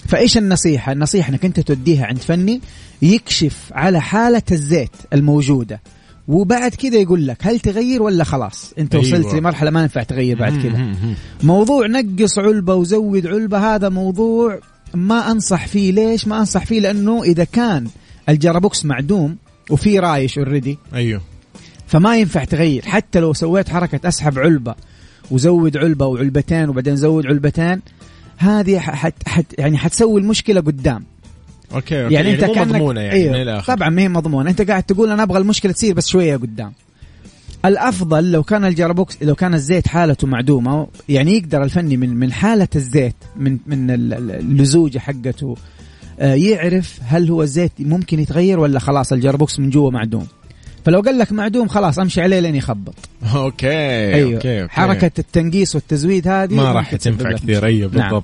فإيش النصيحة؟ النصيحة إنك أنت توديها عند فني يكشف على حالة الزيت الموجودة وبعد كذا يقول لك هل تغير ولا خلاص؟ أنت أيوة. وصلت لمرحلة ما ينفع تغير بعد كذا. موضوع نقص علبة وزود علبة هذا موضوع ما أنصح فيه ليش؟ ما أنصح فيه لأنه إذا كان ال gearbox معدوم وفي رايش already أيوه. فما ينفع تغير. حتى لو سويت حركة أسحب علبة وزود علبة وعلبتين وبعدين زود علبتين هذه حت حت يعني حتسوي المشكلة قدام. أوكي, okay. يعني, أنت مو كانك مضمونة يعني أيوه. من الآخر. طبعا ما هي مضمونة. أنت قاعد تقول أنا أبغى المشكلة تصير بس شوية قدام. الأفضل لو كان ال gearbox لو كان الزيت حالته معدومة يعني يقدر الفني من من حالة الزيت من من ال- ال- اللزوجة حقته يعرف هل هو الزيت ممكن يتغير ولا خلاص ال gearbox من جوا معدوم. فلو قال لك معدوم خلاص أمشي عليه لين يخبط. okay أيوه. okay, okay. حركة التنقيص والتزويد هذه ما راح تنفع كثير. أيوه نعم. بالضبط.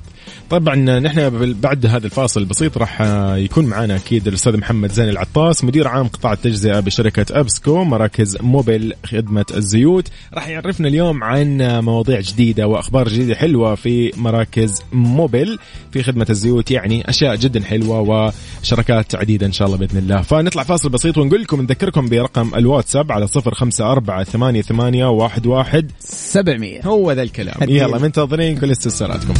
طبعا نحن بعد هذا الفاصل البسيط راح آه، يكون معنا أكيد الأستاذ محمد زين العطاس مدير عام قطاع التجزئة بشركة APSCO مراكز Mobil خدمة الزيوت. راح يعرفنا اليوم عن مواضيع جديدة وأخبار جديدة حلوة في مراكز Mobil في خدمة الزيوت يعني أشياء جدا حلوة وشركات عديدة إن شاء الله بإذن الله. فنطلع فاصل بسيط ونقول لكم نذكركم برقم الواتساب على صفر خمسة أربعة ثمانية ثمانية واحد واحد. 700 هو ذا الكلام. حبيبي. يلا منتظرين كل استفساراتكم.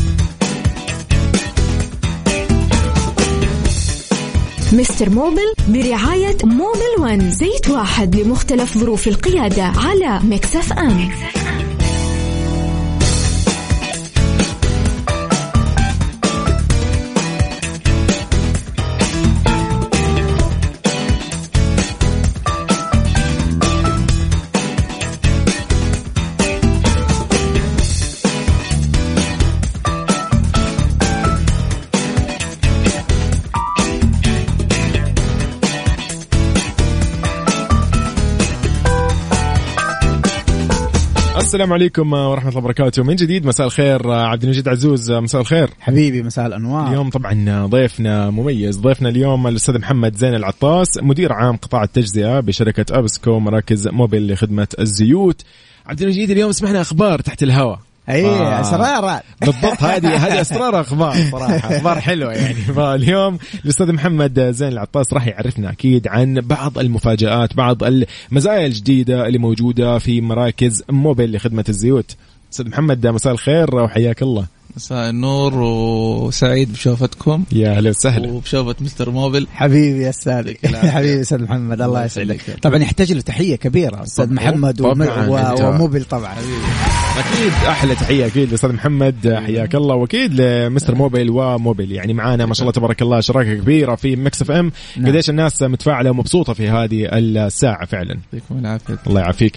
مستر موبل برعاية موبل ون زيت واحد لمختلف ظروف القيادة على مكسف أم. السلام عليكم ورحمة الله وبركاته. من جديد مساء الخير عبد المجيد عزوز مساء الخير. حبيبي مساء الأنوار. اليوم طبعا ضيفنا مميز ضيفنا اليوم الأستاذ محمد زين العطاس مدير عام قطاع التجزئة بشركة APSCO مراكز Mobil لخدمة الزيوت. عبد المجيد اليوم سمعنا أخبار تحت الهواء. اي. أسرار. بالضبط هذه هذه أسرار أخبار صراحة أخبار حلوة يعني. (laughs) فاليوم الأستاذ محمد زين العطاس راح يعرفنا أكيد عن بعض المفاجآت بعض المزايا الجديدة اللي موجودة في مراكز Mobil لخدمة الزيوت. أستاذ محمد مساء الخير وحياك الله. مساء النور وسعيد بشوفتكم. يا أهلا وسهلا. وبشوفة Mister Mobil. حبيبي يا أستاذ. حبيبي أستاذ محمد الله يسعدك. طبعا يحتاج له تحية كبيرة أستاذ. محمد طبعاً. و- و Mobil طبعا. أكيد أحلى تحية أكيد لأستاذ محمد. حياك الله. وأكيد ل Mister Mobil و Mobil يعني معانا ما شاء الله تبارك الله شراكه كبيرة في Mix FM. نعم. قديش الناس متفاعلة ومبسوطة في هذه الساعة فعلا. يعطيكم العافية. الله يعافيك.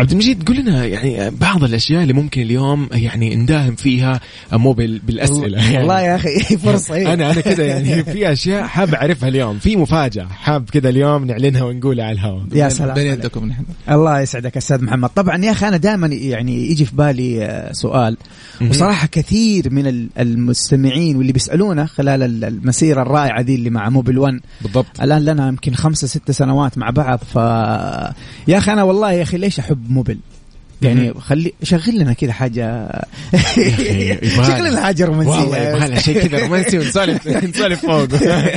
عبد المجيد قول لنا يعني بعض الأشياء اللي ممكن اليوم يعني نداهم فيها مو بال- بالأسئلة. يعني. والله يا أخي (laughs) فرصة إيه. أنا أنا كذا يعني (laughs) في أشياء حاب أعرفها اليوم في مفاجأة حاب كذا اليوم نعلنها ونقولها على الهواء. يا سلام بين. يدكم نحن. الله يسعدك أستاذ محمد. طبعا يا أخي أنا دائما يعني يجي في بالي آه، سؤال. وصراحة كثير من ال- المستمعين واللي بيسألونا خلال ال- المسيرة الرائعة دي اللي مع موبل 1 بالضبط. الآن لنا يمكن خمسة ستة سنوات مع بعض ف يا أخي أنا والله يا أخي ليش أحب موبل يعني خلي شغل لنا كذا حاجة. (laughs) شغل لنا حاجة رومانسية. والله يبغى لنا شيء كذا رومانسي ونسولف (laughs) نسولف فوق.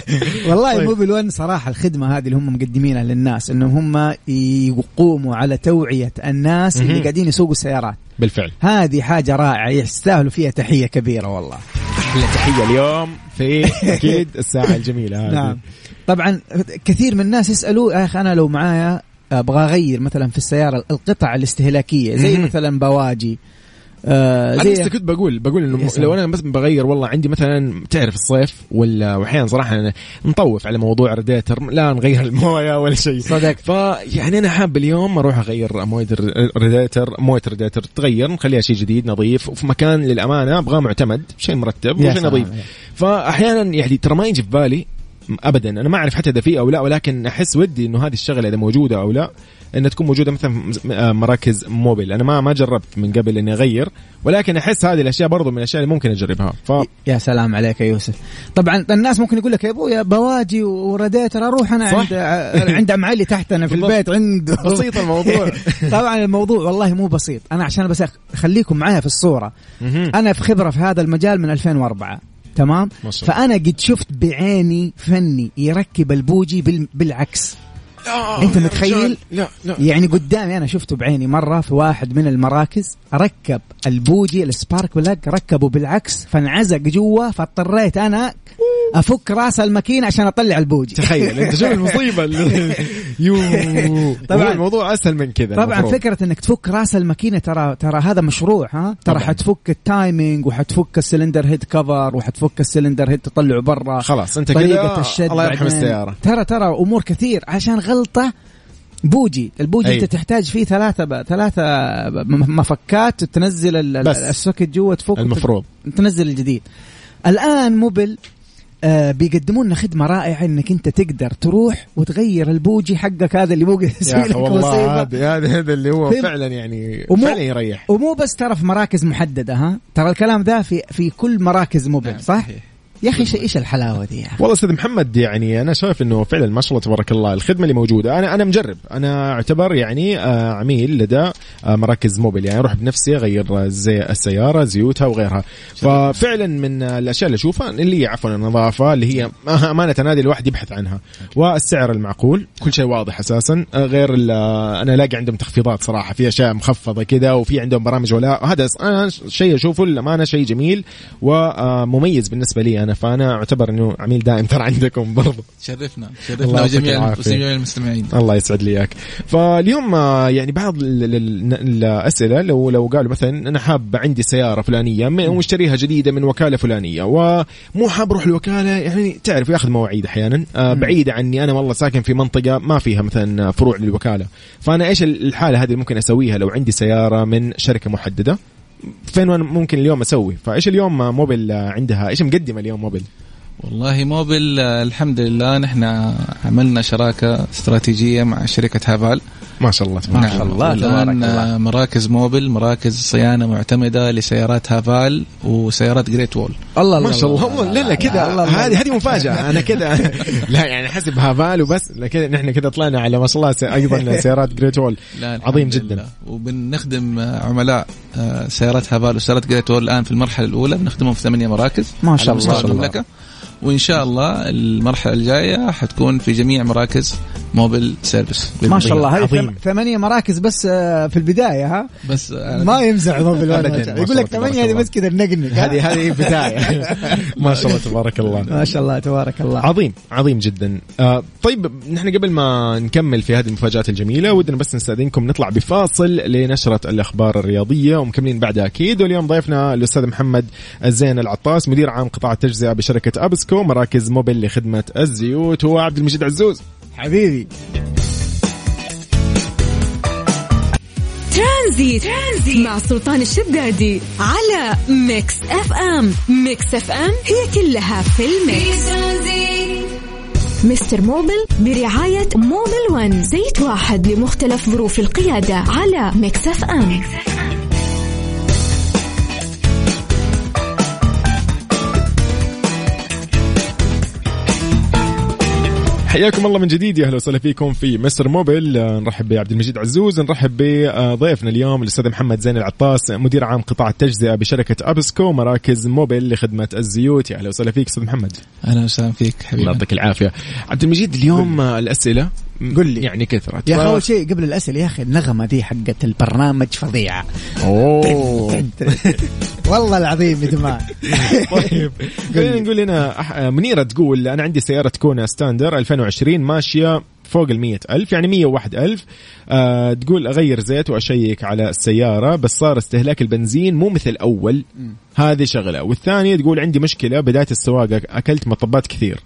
(laughs) والله طيب. موبل 1 صراحة الخدمة هذه اللي هم مقدمينها للناس إنهم هم يقوموا على توعية الناس اللي. قاعدين يسوقوا السيارات. بالفعل. هذه حاجة رائعة يستاهلوا فيها تحية كبيرة والله. أحلى تحية اليوم في أكيد الساعة الجميلة هذه. نعم. طبعا كثير من الناس يسألوا يا أخي أنا لو معايا أبغى أغير مثلا في السيارة القطع الاستهلاكية زي. مثلا بواجي آه أنا زي لسه كنت بقول بقول إنه سلام. لو أنا بس بغير والله عندي مثلا تعرف الصيف ولا واحيانا صراحة أنا نطوف على موضوع راديتر لا نغير (laughs) الموية ولا شيء صدقت. فيعني أنا حاب اليوم أروح أغير موية الراديتر موية الراديتر تغير نخليها شيء جديد نظيف وفي مكان للأمانة أبغى معتمد شيء مرتب وشيء نظيف. فاحيانا يعني ترى ما يجي في بالي ابدا أنا ما أعرف حتى إذا في أو لا ولكن أحس ودي إنه هذه الشغلة إذا موجودة أو لا إنها تكون موجودة مثلا في مراكز موبيل أنا ما ما جربت من قبل إني أغير ولكن أحس هذه الأشياء برضو من الأشياء اللي ممكن أجربها ف يا سلام عليك يا يوسف طبعا الناس ممكن يقول لك يا ابويا بواجي وراديتر أروح أنا صح. عند عند عم علي تحتنا في. البيت عنده بسيط الموضوع. (laughs) طبعا الموضوع والله مو بسيط أنا عشان بس أخليكم معايا في الصورة. أنا في خبرة في هذا المجال من 2004 تمام؟ الله. فأنا قد شفت بعيني فني يركب البوجي بال- بالعكس. آه، أنت يا متخيل؟ لا لا. يعني قدامي أنا شفته بعيني مرة في واحد من المراكز ركب البوجي ال spark plug ركبه بالعكس فانعزق جوا فاضطريت أنا أفك رأس الماكينة عشان أطلع البوجي. تخيل أنت شوف المصيبة (laughs) يو (laughs) طبعاً. الموضوع أسهل من كذا طبعا المفروض. فكرة إنك تفك راس الماكينة ترى ترى هذا مشروع ها ترى طبعاً. حتفك ال timing وحتفك ال cylinder head cover وحتفك ال cylinder head تطلعه برا خلاص أنت كذا الشد الله يرحم. السيارة ترى ترى أمور كثير عشان غلطة بوجي البوجي أي. أنت تحتاج فيه ثلاثة ب... ثلاثة مفكات تنزل. السوكت جوا تفك المفروض تنزل الجديد الآن Mobil بيقدموا لنا خدمة رائعة إنك أنت تقدر تروح وتغير البوجي حقك. هذا اللي يسوي يا لك والله هذا هذا اللي هو؟ فعلا يعني ومو- فعلا يريح. ومو بس ترى في مراكز محددة ها؟ ترى الكلام ده في في كل مراكز Mobil نعم، صح؟ صحيح. يا أخي إيش الحلاوة دي يا أخي؟ والله أستاذ محمد يعني أنا شايف إنه فعلا ما شاء الله تبارك الله الخدمة اللي موجودة. أنا أنا مجرب. أنا أعتبر يعني آه، عميل لدى آه، مراكز موبل يعني أروح بنفسي أغير زي السيارة زيوتها وغيرها. ففعلا من الأشياء اللي أشوفها اللي هي عفوا النظافة اللي هي أمانة نادي الواحد يبحث عنها. والسعر المعقول كل شيء واضح أساسا. آه، غير أنا ألاقي عندهم تخفيضات صراحة. في أشياء مخفضة كذا وفي عندهم برامج ولا. هذا أنا شيء أشوفه للأمانة شيء جميل ومميز بالنسبة لي أنا فأنا أعتبر إنه عميل دائم ترى عندكم برضه شرفنا شرفنا وجميع المستمعين. الله يسعد لي إياك. فاليوم آه، يعني بعض ال- ال- ال- الأسئلة لو لو قالوا مثلا أنا حاب عندي سيارة فلانية ومشتريها جديدة من وكالة فلانية ومو حاب أروح الوكالة يعني تعرف ياخذ مواعيد أحيانا. آه، بعيده عني أنا والله ساكن في منطقة ما فيها مثلا فروع للوكالة. فأنا إيش الحالة هذه اللي ممكن أسويها لو عندي سيارة من شركة محددة؟ فين ممكن اليوم أسوي؟ فإيش اليوم Mobil عندها؟ إيش مقدمة اليوم موبل والله موبل الحمد لله نحن عملنا شراكة استراتيجية مع شركة Haval. ما شاء الله تبارك ما شاء الله تبارك الله. مراكز Mobil مراكز صيانة معتمدة لسيارات Haval وسيارات Great Wall الله ما شاء الله. لا لا كذا. هذه هذه مفاجأة. (laughs) أنا كذا. لا يعني حسب Haval وبس. لكن نحن كذا طلعنا على ما شاء الله أيضا (laughs) سيارات Great Wall عظيم. جدا. وبنخدم آه، عملاء آه، سيارات Haval وسيارات Great Wall الآن في المرحلة الأولى. بنخدمهم في ثمانية مراكز. ما شاء الله. ما شاء الله. وإن شاء الله المرحلة الجاية حتكون في جميع مراكز Mobil Service. ما شاء الله. هذه ثمانية مراكز بس آه، في البداية ها؟ بس آه، ما يمزح (laughs) Mobil. شاء يقول لك ثمانية هذه. بس كذا النقنق ها؟ (laughs) هذه هذه بداية. (laughs) ما شاء الله تبارك الله. ما شاء الله تبارك الله. عظيم عظيم جدا. آه طيب نحن قبل ما نكمل في هذه المفاجآت الجميلة ودنا بس نستأذنكم نطلع بفاصل لنشرة الأخبار الرياضية ومكملين بعدها أكيد. واليوم ضيفنا الأستاذ محمد الزين العطاس مدير عام قطاع التجزئة بشركة APSCO مراكز Mobil لخدمة الزيوت هو عبد المجيد عزوز. حبيبي. Tranzit, Tranzit مع سلطان الشدادي على Mix FM. Mix FM هي كلها في ال mix. Mister Mobil برعاية Mobil One. زيت واحد لمختلف ظروف القيادة على Mix FM. حياكم الله من جديد يا أهلا وسهلا فيكم في Mister Mobil آه، نرحب بعبد المجيد عزوز نرحب بضيفنا اليوم الأستاذ محمد زين العطاس مدير عام قطاع التجزئة بشركة APSCO مراكز Mobil لخدمة الزيوت. يا أهلا وسهلا فيك أستاذ محمد. أهلا وسهلا فيك الله حبيبي يعطيك العافية. عبد المجيد اليوم آه، الأسئلة. قل لي. يعني كثرت يا أخي أول شيء قبل الأسئلة يا أخي النغمة دي حقت البرنامج فظيعة. أوه. والله العظيم يا جماعة. (laughs) طيب. خلينا نقول هنا منيرة تقول أنا عندي سيارة كونا ستاندر 2020 ماشية فوق ال ألف يعني 101 ألف. آه تقول أغير زيت وأشيك على السيارة بس صار استهلاك البنزين مو مثل أول. هذه شغلة. والثانية تقول عندي مشكلة بداية السواقة أكلت مطبات كثير.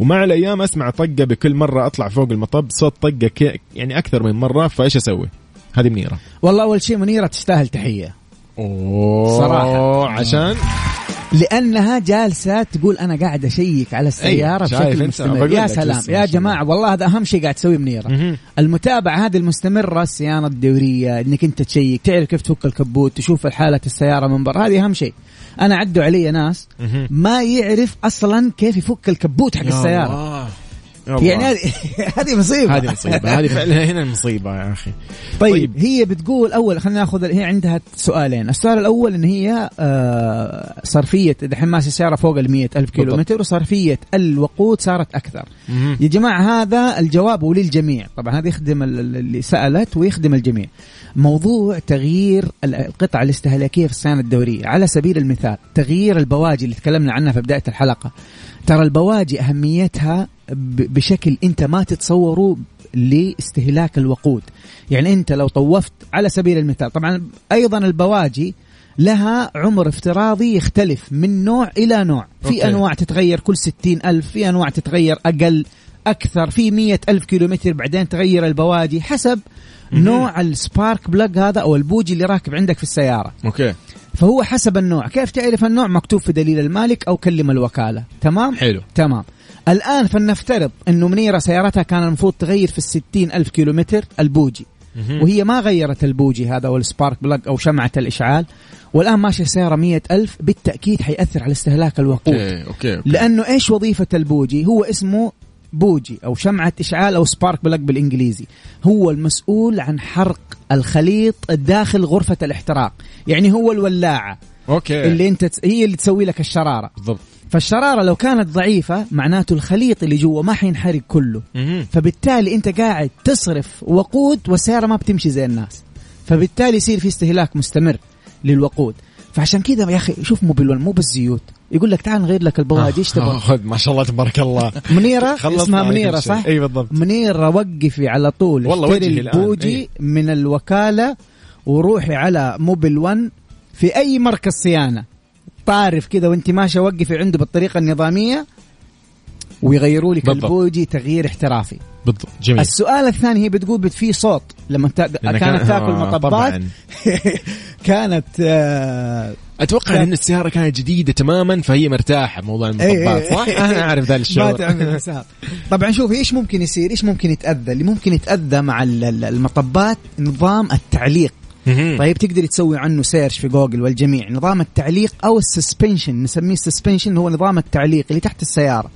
ومع الأيام أسمع طقة بكل مرة أطلع فوق المطب صوت طقة ك- يعني أكثر من مرة فإيش أسوي؟ هذه منيرة. والله أول شيء منيرة تستاهل تحية. أوه صراحة. عشان؟ لأنها جالسة تقول أنا قاعد أشيك على السيارة أي، شايف بشكل؟ مستمر يا سلام يا جماعة والله هذا أهم شيء قاعد تسويه منيره. المتابعة هذه المستمرة الصيانه الدورية إنك أنت تشيك تعرف كيف تفك الكبوت تشوف حالة السيارة من برا هذه أهم شيء أنا عدوا علي ناس. ما يعرف أصلا كيف يفك الكبوت حق يا السيارة الله. يا الله. يعني هذه (laughs) هذه مصيبة. هذه مصيبة. هذه فعلا هنا المصيبة يا أخي. طيب, طيب. هي بتقول أول خلينا ناخذ هي عندها سؤالين. السؤال الأول إن هي آه صرفية دحين ماشيه سياره فوق ال ألف كيلو. متر وصرفية الوقود صارت أكثر. يا جماعة هذا الجواب هو للجميع. طبعا هذا يخدم ال- ال- اللي سألت ويخدم الجميع. موضوع تغيير ال- القطع الاستهلاكية في الصيانة الدورية. على سبيل المثال تغيير البواجي اللي تكلمنا عنها في بداية الحلقة. ترى البواجي أهميتها بشكل أنت ما تتصوره لاستهلاك الوقود. يعني أنت لو طوفت على سبيل المثال طبعا أيضا البواجي لها عمر افتراضي يختلف من نوع إلى نوع. في okay. أنواع تتغير كل ستين ألف في أنواع تتغير أقل أكثر في مية ألف كيلومتر بعدين تغير البواجي حسب نوع ال spark plug هذا أو البوجي اللي راكب عندك في السيارة. okay. فهو حسب النوع. كيف تعرف النوع؟ مكتوب في دليل المالك أو كلم الوكالة. تمام؟ حلو. تمام. الآن فلنفترض أنه منيرة سيارتها كان المفروض تغير في الستين ألف كيلومتر البوجي. وهي ما غيرت البوجي هذا أو ال spark plug أو شمعة الإشعال. والآن ماشية سيارة مية ألف بالتأكيد حيأثر على استهلاك الوقود. okay okay, okay. لأنه إيش وظيفة البوجي؟ هو اسمه بوجي أو شمعة إشعال أو spark plug بالإنجليزي. هو المسؤول عن حرق الخليط داخل غرفة الاحتراق. يعني هو الولاعة. okay. اللي أنت تس... هي اللي تسوي لك الشرارة. بالضبط. فالشرارة لو كانت ضعيفة معناته الخليط اللي جوا ما حينحرق كله. مهم. فبالتالي أنت قاعد تصرف وقود والسيارة ما بتمشي زي الناس. فبالتالي يصير في استهلاك مستمر للوقود. فعشان كذا يا أخي شوف Mobil مو بالزيوت. يقول لك تعال نغير لك البواجي إيش تبغى آه، خذ ما شاء الله تبارك الله خلصنا اسمها شيء. صح؟ أي بالضبط منيرة وقفي على طول والله اشتري. البوجي إيه. من الوكالة وروحي على موبيل 1 في أي مركز صيانة طارف كذا وانت ماشية وقفي عنده بالطريقة النظامية ويغيروا لك. البوجي تغيير احترافي بالضبط جميل السؤال الثاني هي بتقول بت- في صوت لما تا... كانت كان- تاكل آه، مطبات. (laughs) كانت آه أتوقع كان- إن السيارة كانت جديدة تماما فهي مرتاحة بموضوع المطبات. إيه، صح؟ إيه. أنا أعرف ذا (laughs) ما الشعور تعمل حساب طبعا شوف إيش ممكن يصير؟ إيش ممكن يتأذى؟ اللي ممكن يتأذى مع ال- ال- المطبات نظام التعليق. طيب تقدر تسوي عنه search في جوجل والجميع. نظام التعليق أو ال suspension نسميه ال suspension هو نظام التعليق اللي تحت السيارة.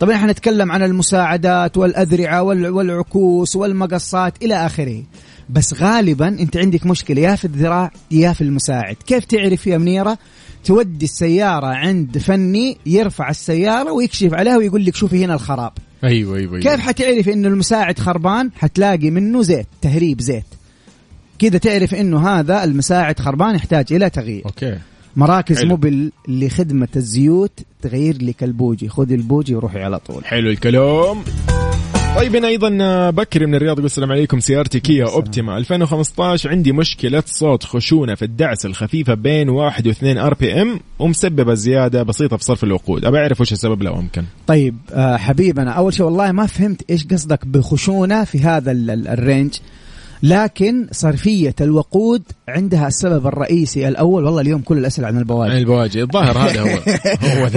طبعا إحنا نتكلم عن المساعدات والأذرعة وال- والعكوس والمقصات إلى آخره. بس غالبا أنت عندك مشكلة يا في الذراع يا في المساعد. كيف تعرف يا منيرة؟ تودي السيارة عند فني يرفع السيارة ويكشف عليها ويقول لك شوفي هنا الخراب. أيوه أيوه كيف حتعرف إنه المساعد خربان؟ حتلاقي منه زيت تهريب زيت. كذا تعرف إنه هذا المساعد خربان يحتاج إلى تغيير. OK. مراكز حلو. موبل لخدمة الزيوت تغير لك البوجي. خذي البوجي وروحي على طول. حلو الكلام. طيب أنا أيضا بكري من الرياض يقول السلام عليكم سيارتي كيا أوبتيما 2015 عندي مشكلة صوت خشونة في الدعسه الخفيفة بين 1 و2 RPM ومسببة زيادة بسيطة في صرف الوقود. ابى أعرف وش السبب لو امكن طيب آه حبيبنا أول شيء والله ما فهمت إيش قصدك بخشونة في هذا ال- ال- ال range. لكن صرفية الوقود عندها السبب الرئيسي الأول. والله اليوم كل الأسئلة عن عن البواجي البواجي الظاهر هذا هو. (laughs)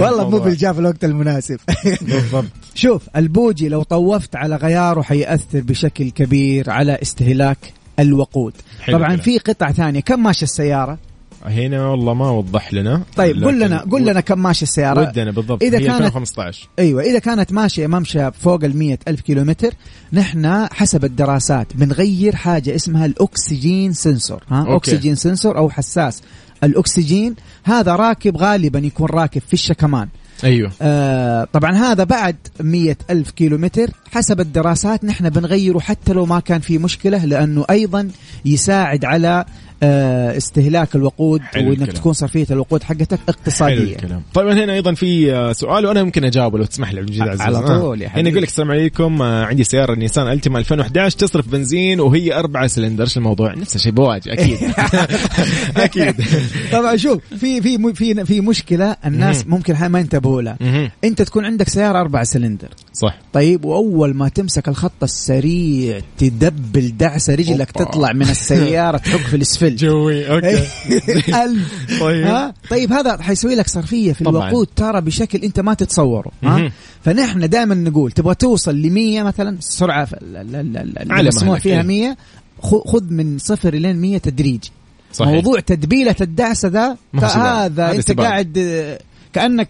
هو والله مو. بالجاء في الوقت المناسب. بالضبط. (laughs) شوف البوجي لو طوفت على غياره حيأثر بشكل كبير على استهلاك الوقود. طبعا. في قطع ثانية. كم ماشي السيارة؟ هنا والله ما وضح لنا طيب قل لكن لنا قل لنا كم ماشي السيارة. ودنا بالضبط. إذا هي كانت- 2015 أيوه إذا كانت ماشية ممشى فوق ال ألف كيلومتر نحن حسب الدراسات بنغير حاجة اسمها الأكسجين sensor ها؟ OK. أكسجين sensor أو حساس. الأكسجين هذا راكب غالبا يكون راكب في الشكمان أيوه. آه طبعا هذا بعد مية ألف كيلومتر. حسب الدراسات نحن بنغيره حتى لو ما كان في مشكلة لأنه أيضا يساعد على آه استهلاك الوقود وإنك. تكون صرفية الوقود حقتك الكلام. طيب هنا أيضا في آه، سؤال وأنا ممكن أجاوبه لو تسمح لي عبد المجيد عزيز على آه. طول يا هنا حبيبي. يقول لك السلام عليكم. آه، عندي سيارة نيسان ألتيما 2011 تصرف بنزين وهي أربعة سلندر. إيش الموضوع؟ نفس الشيء بواجي أكيد. (laughs) أكيد. (laughs) طبعا شوف في في في في مشكلة الناس ممكن ما ينتبهوا لها. أنت تكون عندك سيارة أربع سلندر. صح. طيب وأول ما تمسك الخط السريع تدبل دعسة رجلك. تطلع من السيارة (laughs) تحك في الاسفلت جوي OK (laughs) ألف طيب. ها طيب هذا حيسوي لك صرفية في طبعاً. الوقود ترى بشكل أنت ما تتصوره ها. فنحن دائما نقول تبغى توصل ل 100 مثلا السرعه المسموح فيها إيه. 100 خ- خذ من صفر إلين 100 تدريجي صحيح. موضوع تدبيلة الدعسة ذا. هذا أنت. قاعد كأنك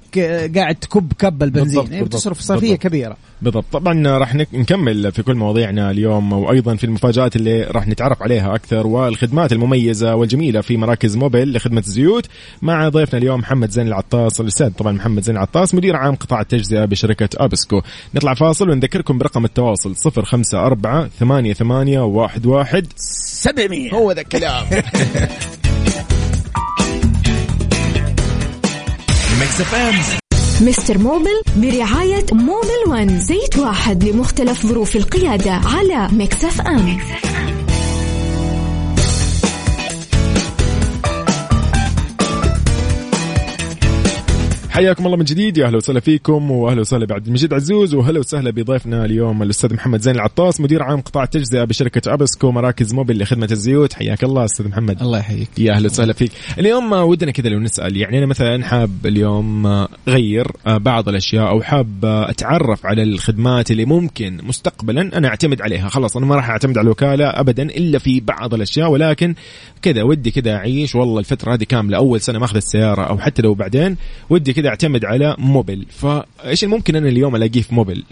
قاعد تكب كب البنزين. بالضبط، بالضبط، بتصرف صرفيه بالضبط. كبيرة. بالضبط. طبعا راح نك- نكمل في كل مواضيعنا اليوم وأيضا في المفاجآت اللي راح نتعرف عليها أكثر والخدمات المميزة والجميلة في مراكز موبيل لخدمة الزيوت مع ضيفنا اليوم محمد زين العطاس الأستاذ طبعا محمد زين العطاس مدير عام قطاع التجزئة بشركة أبسكو. نطلع فاصل ونذكركم برقم التواصل 054 88 11 700 هو ذا الكلام. (laughs) Mix FM. Mister موبل برعاية موبل One زيت واحد لمختلف ظروف القيادة على Mix FM. حياكم الله من جديد. يا أهلا وسهلا فيكم وأهلا وسهلا بعبد المجيد عزوز واهلا وسهلا بضيفنا اليوم الأستاذ محمد زين العطاس مدير عام قطاع التجزئة بشركة أبسكو مراكز موبل لخدمة الزيوت. حياك الله أستاذ محمد. الله يحييك. يا أهلا وسهلا فيك. اليوم ودنا كذا لو نسأل يعني أنا مثلا حاب اليوم آه، بعض الأشياء أو حاب أتعرف على الخدمات اللي ممكن مستقبلا أنا أعتمد عليها. خلاص أنا ما راح أعتمد على الوكالة ابدا إلا في بعض الأشياء ولكن كذا ودي كذا أعيش والله الفترة هذه كاملة أول سنة ماخذ السيارة أو حتى لو بعدين ودي كذا اعتمد على موبل فإيش اللي ممكن أنا اليوم ألاقيه في موبل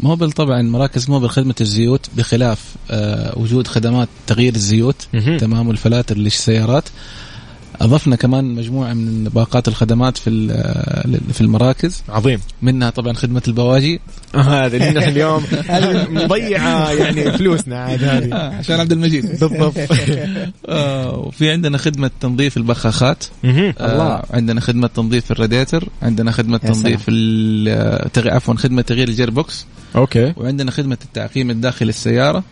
موبل طبعا مراكز موبل خدمة الزيوت بخلاف آه وجود خدمات تغيير الزيوت. تمام والفلاتر للسيارات أضفنا كمان مجموعة من باقات الخدمات في ال- في المراكز. عظيم. منها طبعا خدمة البواجي. هذا اللي نحن اليوم. (laughs) مضيعة يعني فلوسنا عاد هذه. عشان عبد المجيد. بالضبط. (laughs) آه وفي عندنا خدمة تنظيف البخاخات مهم. الله. عندنا خدمة تنظيف الراديتر عندنا خدمة تنظيف عفوا خدمة تغيير ال gearbox OK. وعندنا خدمة التعقيم الداخل السيارة.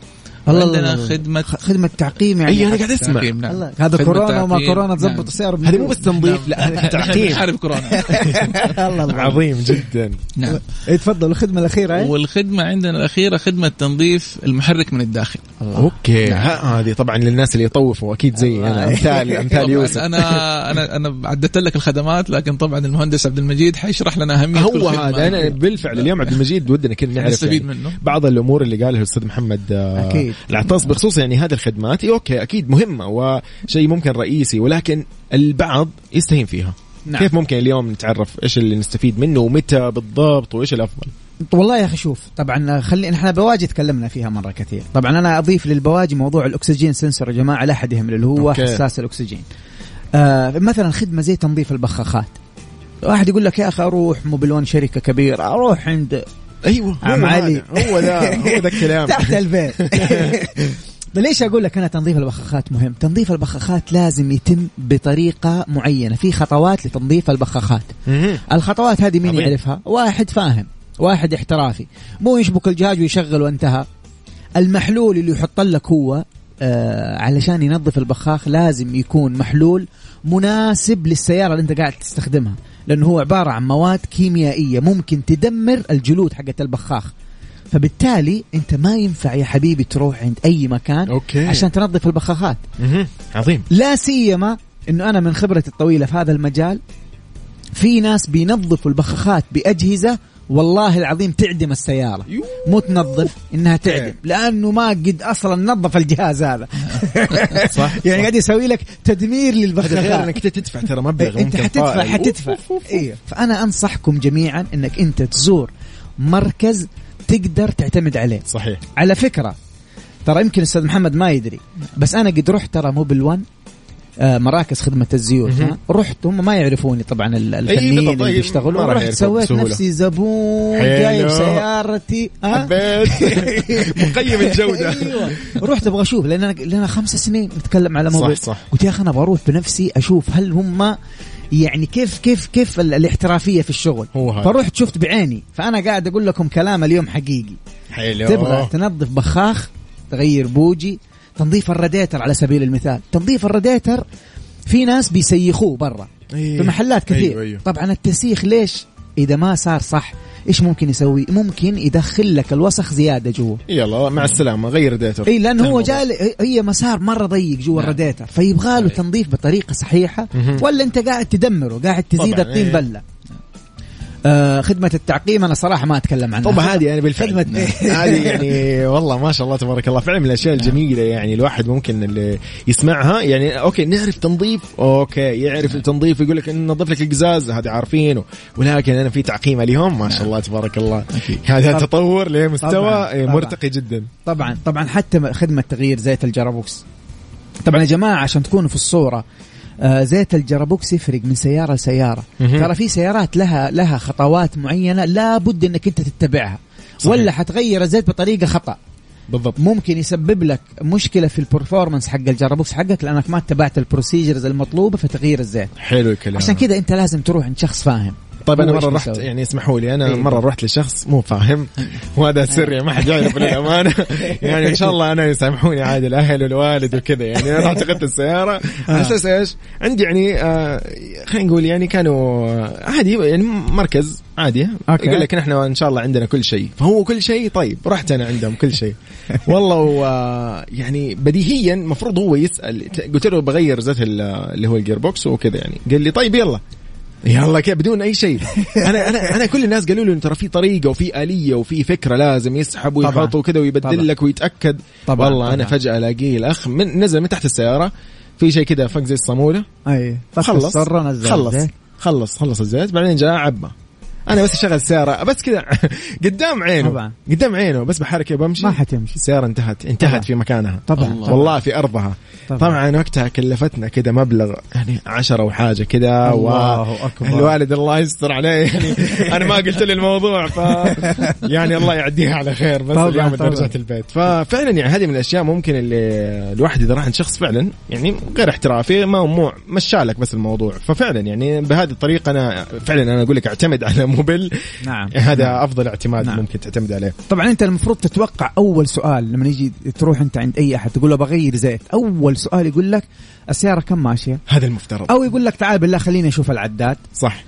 الله وعندنا الله. خدمة خدمة تعقيم يعني. أي أنا قاعد أسمع. نعم. هذا كورونا وما. كورونا تزبط نعم. السعر هذه مو بس تنظيف لا هذا نحن تعقيم. (laughs) نحارب كورونا. (laughs) الله عظيم جدا. نعم. إيه، تفضل الخدمة الأخيرة إيه؟ والخدمة عندنا الأخيرة خدمة تنظيف المحرك من الداخل. OK. ها- هذه طبعا للناس اللي يطوفوا أكيد زي أنا امثال (laughs) أمثال يوسف. أنا أنا أنا عدت لك الخدمات لكن طبعا المهندس عبد المجيد حيشرح لنا أهمية هو. هذا. أنا بالفعل اليوم عبد المجيد ودنا كذا نعرف يعني منه. بعض الأمور اللي قالها الأستاذ محمد آه، أكيد. العطاس بخصوص يعني هذه الخدمات إيه OK أكيد مهمة وشيء ممكن رئيسي ولكن البعض يستهين فيها نعم. كيف ممكن اليوم نتعرف إيش اللي نستفيد منه ومتى بالضبط وإيش الأفضل والله يا أخي شوف طبعا خلي إحنا بواجي تكلمنا فيها مرة كثير طبعا أنا أضيف للبواجي موضوع الأكسجين sensor يا جماعة لا أحد يهمل اللي هو OK. حساس الأكسجين آه مثلا خدمة زي تنظيف البخاخات واحد يقول لك يا أخي أروح موبيل One شركة كبيرة أروح عند أيوه عم علي. هو ذا هو ذا الكلام. تحت البيت (laughs) ليش أقول لك أنا تنظيف البخاخات مهم؟ تنظيف البخاخات لازم يتم بطريقة معينة. في خطوات لتنظيف البخاخات. الخطوات هذه مين. يعرفها؟ واحد فاهم واحد احترافي. مو يشبك الجهاز ويشغل وانتهى. المحلول اللي يحط لك هو آه علشان ينظف البخاخ لازم يكون محلول مناسب للسيارة اللي أنت قاعد تستخدمها. لأنه هو عبارة عن مواد كيميائية ممكن تدمر الجلود حقت البخاخ. فبالتالي أنت ما ينفع يا حبيبي تروح عند أي مكان OK. عشان تنظف البخاخات. عظيم. لا سيما إنه أنا من خبرتي الطويلة في هذا المجال في ناس بينظفوا البخاخات بأجهزة والله العظيم تعدم السيارة. يو. مو تنظف إنها تعدم. لأنه ما قد أصلا نظف الجهاز هذا. (laughs) صح يعني قاعد يسوي لك تدمير إنك أنت تدفع ترى مبلغ إنت ممكن حتدفع. حتدفع. أيوه فأنا أنصحكم جميعا إنك أنت تزور مركز تقدر تعتمد عليه. صحيح. على فكرة ترى يمكن أستاذ محمد ما يدري بس أنا قد رحت ترى موبل 1 آه، مراكز خدمة الزيوت. رحت هم ما يعرفوني طبعا أي الفنيين اللي أي بيشتغلوا. رحت سويت بسهولة. نفسي زبون. جايب سيارتي ها؟ حبيت. (laughs) مقيم الجودة. أيوه. رحت أبغى أشوف لأن انا لنا خمس سنين نتكلم على موبل صح صح. قلت يا أخي أنا أبغى أروح بنفسي أشوف هل هم يعني كيف كيف كيف ال- الاحترافية في الشغل. هو فرحت شفت بعيني. فأنا قاعد أقول لكم كلام اليوم حقيقي. حلو. تبغى تنظف بخاخ تغير بوجي تنظيف الراديتر على سبيل المثال تنظيف الراديتر في ناس بيسيخوه برا إيه. في محلات كثير أيوة أيوة. طبعا التسيخ ليش إذا ما صار صح إيش ممكن يسوي ممكن يدخل لك الوسخ زيادة جوا يلا مع السلامة غير ديتر اي لأنه هو. جاء هي مسار مرة ضيق جوا نعم. الراديتر فيبغى له صحيح. تنظيف بطريقة صحيحة. ولا أنت قاعد تدمره قاعد تزيد الطين إيه. بلة آه خدمة التعقيم أنا صراحة ما أتكلم عنها. طب هذه يعني بالفعل. (laughs) هذه (laughs) يعني والله ما شاء الله تبارك الله. فعلا من الأشياء الجميلة يعني الواحد ممكن اللي يسمعها. يعني أوكي نعرف تنظيف. أوكي يعرف التنظيف يقول لك ننظف لك القزاز هذا عارفينه. ولكن أنا في تعقيم اليوم ما شاء الله تبارك الله. هذا تطور لمستوى طبعاً، إيه، طبعاً. مرتقي جدا. طبعا طبعا. حتى خدمة تغيير زيت ال gearbox. طبعا يا جماعة عشان تكونوا في الصورة آه زيت ال gearbox يفرق من سيارة لسيارة. مهم. ترى في سيارات لها لها خطوات معينة لابد إنك أنت تتبعها. صحيح. ولا حتغير الزيت بطريقة خطأ. بالضبط. ممكن يسبب لك مشكلة في ال performance حق ال gearbox حقك لأنك ما اتبعت ال procedures المطلوبة في تغيير الزيت. حلو الكلام. عشان كذا أنت لازم تروح عند شخص فاهم. طيب أنا مرة رحت؟ يعني اسمحوا لي أنا إيه. مرة رحت لشخص مو فاهم وهذا سر يعني ما حد يعرف للامانه (laughs) يعني إن شاء الله أنا يسامحوني عادي الأهل والوالد وكذا يعني أنا رحت اخذت السيارة على أساس إيش؟ عندي يعني آه خلينا نقول يعني كانوا آه، عادي يعني مركز عادي أوكي. يقول لك نحن إن شاء الله عندنا كل شيء فهو كل شيء طيب رحت أنا عندهم كل شيء (laughs) والله و يعني بديهيا المفروض هو يسأل قلت له بغير زيت ال- اللي هو ال gearbox وكذا يعني قال لي طيب يلا يلا كيف بدون أي شيء (laughs) أنا أنا أنا كل الناس قالوا لي ترى في طريقة وفي آلية وفي فكرة لازم يسحب طبعاً. ويحط وكذا طبعاً. ويبدل لك ويتأكد طبعاً. والله أنا طبعاً. فجأة ألاقيه الأخ من نزل من تحت السيارة في شيء كذا فك زي الصامولة أي خلص خلص. خلص خلص الزيت بعدين جاء عبى أنا بس أشغل السياره بس كذا (laughs) قدام عينه طبعاً. قدام عينه بس بحركة بمشي ما حتمشي السيارة انتهت انتهت طبعاً. في مكانها طبعا الله. طبعا والله في أرضها طبعاً. طبعا وقتها كلفتنا كذا مبلغ يعني عشرة وحاجة كذا الله أكبر. الوالد الله يستر عليه يعني أنا ما قلت له الموضوع ف (laughs) يعني الله يعديها على خير بس طبعاً، اليوم طبعاً. رجعت البيت ففعلا يعني هذه من الأشياء ممكن اللي الواحد إذا راح عند شخص فعلا يعني غير احترافي ما مو مشالك بس الموضوع ففعلا يعني بهذه الطريقة أنا فعلا أنا أقول لك أعتمد على موبل نعم. هذا نعم. أفضل اعتماد نعم. ممكن تعتمد عليه. طبعا أنت المفروض تتوقع أول سؤال لما يجي تروح أنت عند أي أحد تقول له بغير زيت. أول سؤال يقول لك السيارة كم ماشية؟ هذا المفترض. أو يقول لك تعال بالله خليني أشوف العداد. صح.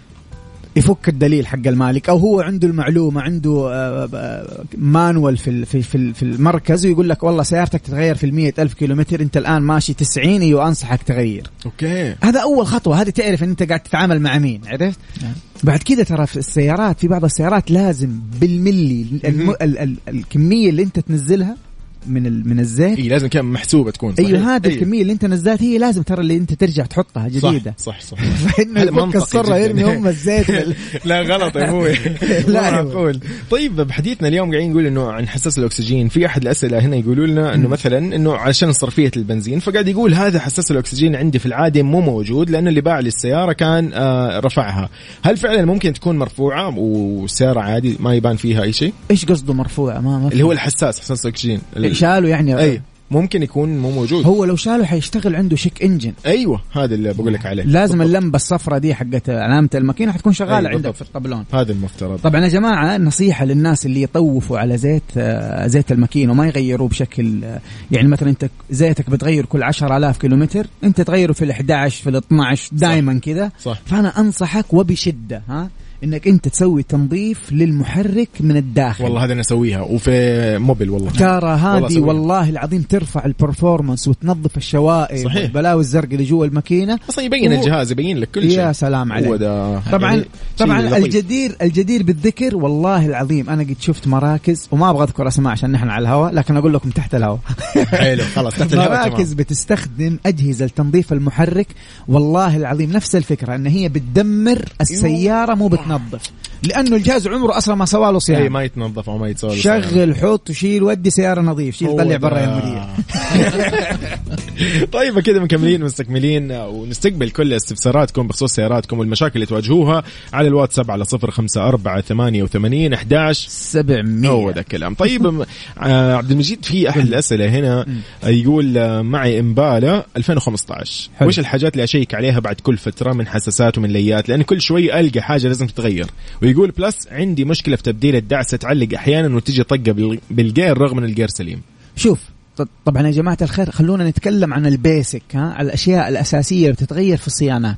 يفك الدليل حق المالك أو هو عنده المعلومة عنده آه، آه، مانوال في ال- في في في المركز ويقول لك والله سيارتك تتغير في المية ألف كيلومتر أنت الآن ماشي 90 أيوه أنصحك تغير. أوكي. هذا أول خطوة هذه تعرف إن أنت قاعد تتعامل مع مين عرفت؟ بعد كده ترى في السيارات في بعض السيارات لازم بالملي الم... ال... ال... الكمية اللي أنت تنزلها من. من الزيت. اي لازم كان محسوبة تكون صحيح. أيوه هذه أيوه. الكمية اللي أنت نزلت هي لازم ترى اللي أنت ترجع تحطها جديدة. صح صح, صح. (laughs) فانه يفك الصرة. يرمي هم (laughs) الزيت لا غلط يا أبوي. (laughs) لا معقول. طيب بحديثنا اليوم قاعدين نقول إنه عن حساس الأكسجين في أحد الأسئلة هنا يقولوا لنا إنه مثلا إنه عشان صرفية البنزين فقاعد يقول هذا حساس الأكسجين عندي في العادة مو موجود لأنه اللي باع لي السياره كان آه رفعها. هل فعلا ممكن تكون مرفوعة؟ والسياره عادي ما يبان فيها أي شيء؟ إيش قصده مرفوع ما ما اللي هو الحساس حساس الأكسجين. ال- شالوا يعني أي ممكن يكون مو موجود. هو لو شاله حيشتغل عنده شيك انجن أيوه هذا اللي بقول لك عليه. لازم بالضبط. اللمبة الصفراء دي حقت علامة الماكينة حتكون شغالة أيوة عندك بالضبط. في الطبلون. هذا المفترض. طبعا يا جماعة نصيحة للناس اللي يطوفوا على زيت آه، زيت الماكينة وما يغيروه بشكل آه، يعني مثلا أنت زيتك بتغير كل 10000 كيلومتر أنت تغيره في ال 11 في ال 12 دائما كذا صح. فأنا أنصحك وبشدة ها؟ إنك أنت تسوي تنظيف للمحرك من الداخل. والله هذا أنا أسويها وفي موبل والله. ترى هذه. والله العظيم ترفع ال performance وتنظف الشوائب صحيح. والبلاوي الزرق اللي جوا الماكينة. أصلا يبين هو- الجهاز يبين لك كل شيء. يا سلام عليك. طبعا يعني طبعا لطيف. الجدير الجدير بالذكر والله العظيم أنا قد شفت مراكز وما أبغى أذكر أسماء عشان نحن على الهواء لكن أقول لكم تحت الهواء. (laughs) حلو خلاص تحت الهواء مراكز. بتستخدم أجهزة لتنظيف المحرك. والله العظيم نفس الفكرة إن هي بتدمر السيارة مو بتنظف لأنه الجهاز عمره أصلا ما سوى له اي صيانه ما يتنظف أو ما يتسوى شغل حط وشيل ودي سيارة نظيف. شيل طلع. برا يا المدير (laughs) طيب كذا مكملين مستكملين ونستقبل كل استفساراتكم بخصوص سياراتكم والمشاكل اللي تواجهوها على الواتساب على صفر خمسة أربعة ثمانية وثمانين أحداش 700 هو ده الكلام طيب (laughs) آه، عبد المجيد في أحد الأسئلة هنا آه، يقول آه، معي امبالا 2015 حلو. وش الحاجات اللي أشيك عليها بعد كل فترة من حساسات ومن ليات؟ لأن كل شوي ألقى حاجة لازم تتغير. ويقول plus عندي مشكلة في تبديل الدعسه تعلق أحيانا وتجي طقة بال- بال gear رغم إن ال gear سليم. شوف طبعا يا جماعة الخير خلونا نتكلم عن ال basic ها الأشياء الأساسية اللي بتتغير في الصيانات.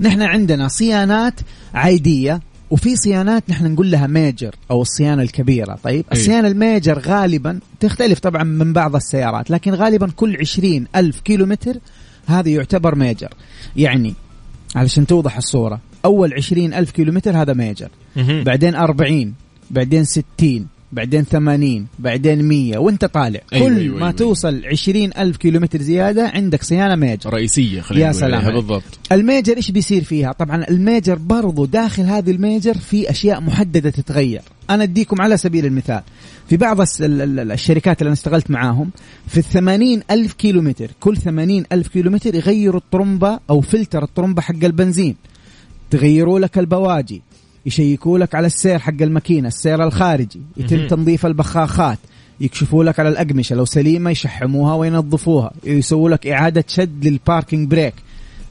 نحن عندنا صيانات عادية وفي صيانات نحن نقول لها major أو الصيانة الكبيرة. طيب أي. الصيانة ال major غالبا تختلف طبعا من بعض السيارات لكن غالبا كل عشرين ألف كيلومتر هذا يعتبر major يعني علشان توضح الصورة أول عشرين ألف كيلومتر هذا major بعدين 40 بعدين 60 بعدين 80 بعدين 100 وانت طالع. أيوة، كل أيوة، ما أيوة. توصل 20 ألف كيلومتر زيادة عندك صيانة major رئيسية خلينا يا نقول سلام عليك. بالضبط. ال major إيش بيصير فيها؟ طبعا ال major برضو داخل هذه الميجر في أشياء محددة تتغير. أنا أديكم على سبيل المثال في بعض ال- ال- الشركات اللي أنا اشتغلت معاهم في الثمانين ألف كيلومتر كل ثمانين ألف كيلومتر يغيروا الطرمبة أو فلتر الطرمبة حق البنزين. تغيروا لك البواجي يشيكوا لك على السير حق الماكينة السير الخارجي يتم. تنظيف البخاخات يكشفوا لك على الأقمشة لو سليمة يشحموها وينظفوها يسووا لك إعادة شد لل parking brake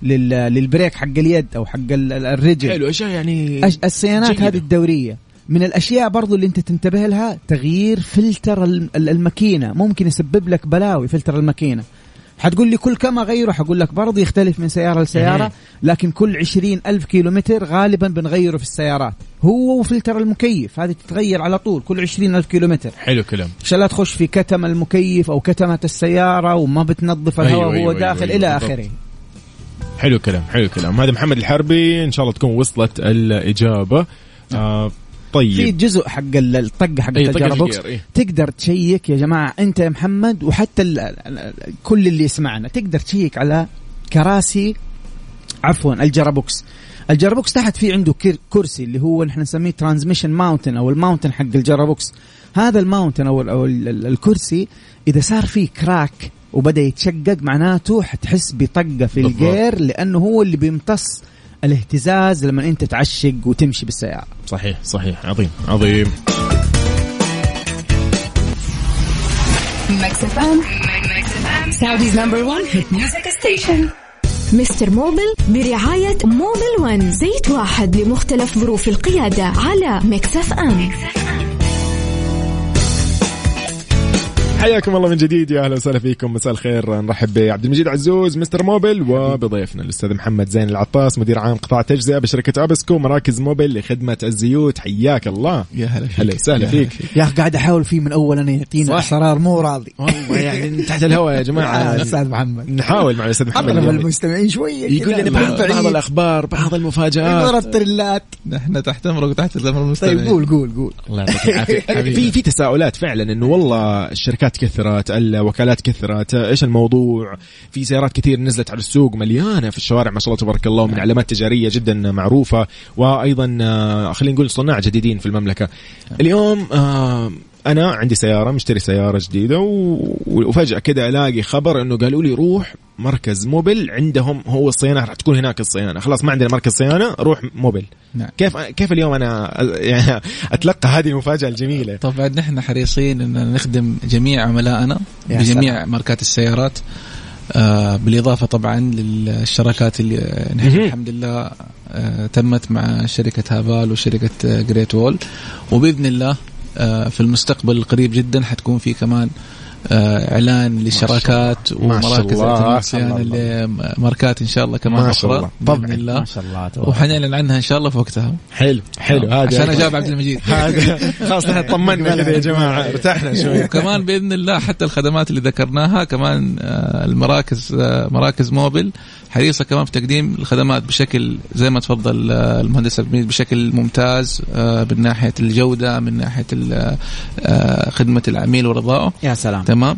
لل... لل brake حق اليد أو حق ال- ال- الرجل حلو أشياء يعني أش- الصيانات جيدة. هذه الدورية من الأشياء برضو اللي أنت تنتبه لها تغيير فلتر الم- ال- الماكينة ممكن يسبب لك بلاوي فلتر الماكينة حتقول لي كل كم اغيره حقول لك برضو يختلف من سيارة لسيارة مهم. لكن كل عشرين ألف كيلومتر غالبا بنغيره في السيارات. هو وفلتر المكيف هذه تتغير على طول كل عشرين ألف كيلومتر. حلو كلام. عشان لا تخش في كتم المكيف أو كتمة السيارة وما بتنظف أيوة، الهواء وهو أيوة، داخل أيوة، إلى بالضبط. آخره. حلو كلام حلو كلام. هذا محمد الحربي إن شاء الله تكون وصلت الإجابة. آه في طيب جزء حق ال- الطقة حق أي طقة ال gearbox ال gear، إيه. تقدر تشيك يا جماعة أنت يا محمد وحتى ال ال ال كل اللي يسمعنا. تقدر تشيك على كراسي عفوا ال gearbox ال gearbox تحت في عنده كر- كرسي اللي هو نحن نسميه transmission mounting أو ال mounting حق ال gearbox هذا ال mounting أو, ال أو ال ال الكرسي إذا صار فيه crack وبدأ يتشقق معناته حتحس بطقة في. ال gear لأنه هو اللي بيمتص الاهتزاز لما انت تعشق وتمشي بالسيارة. صحيح صحيح. عظيم عظيم. Mix FM Saudi's number 1 hit music station Mister موبل برعاية موبل One زيت واحد لمختلف ظروف القيادة على Mix FM حياكم الله من جديد يا أهلا وسهلا فيكم. مساء الخير. نرحب بعبد المجيد عزوز مستر موبل وبضيفنا الأستاذ محمد زين العطاس مدير عام قطاع تجزئة بشركة أبسكو مراكز موبل لخدمة الزيوت. حياك الله. يا هلا فيك. هلا وسهلا فيك. يا أخي قاعد أحاول فيه من أول أنا يعطينا صح. اسرار مو راضي. والله يعني تحت الهواء يا جماعة. أستاذ محمد. نحاول مع الاستاذ محمد. اليوم. المستمعين شوية يقول. لنا بعض, الأخبار بعض المفاجآت. يضرب تريلات نحن تحت أمرك وتحت الأمر المستمعين طيب قول قول قول. الله يعطيك العافية. (laughs) في في تساؤلات فعلا إنه والله الشركات كثرت الوكالات كثرت إيش الموضوع؟ في سيارات كثير نزلت على السوق مليانة في الشوارع ما شاء الله تبارك الله من علامات تجارية جدا معروفة وأيضا آه، خلينا نقول صناع جديدين في المملكة. اليوم آه، أنا عندي سيارة مشتري سيارة جديدة و- وفجأة كده ألاقي خبر إنه قالوا لي روح مركز موبل عندهم هو الصيانة راح تكون هناك الصيانة خلاص ما عندنا مركز صيانة روح موبل نعم. كيف كيف اليوم أنا يعني أتلقى هذه المفاجأة الجميلة طبعا نحن حريصين ان نخدم جميع عملائنا بجميع سلام. ماركات السيارات آه بالإضافة طبعا للشراكات اللي نحن. الحمد لله آه تمت مع شركة هافال وشركة آه، جريت وول وبإذن الله في المستقبل القريب جدا. حتكون في كمان آه إعلان شاء ومراكز صيانه لماركات إن شاء الله كمان ما شاء أخرى الله. بإذن. الله. ما شاء الله. وحنعلن عنها إن شاء الله في وقتها. حلو حلو. هذا عشان أجاوب عبد المجيد. (laughs) خلاص نحن طمنا كذا (laughs) يا جماعة. ارتحنا شوي. وكمان بإذن الله حتى الخدمات اللي ذكرناها كمان آه، المراكز آه، مراكز موبل حريصة كمان في تقديم الخدمات بشكل زي ما تفضل آه، المهندس عبد بشكل ممتاز آه، من ناحية الجودة من ناحية آه، خدمة العميل ورضائه. يا سلام. تمام؟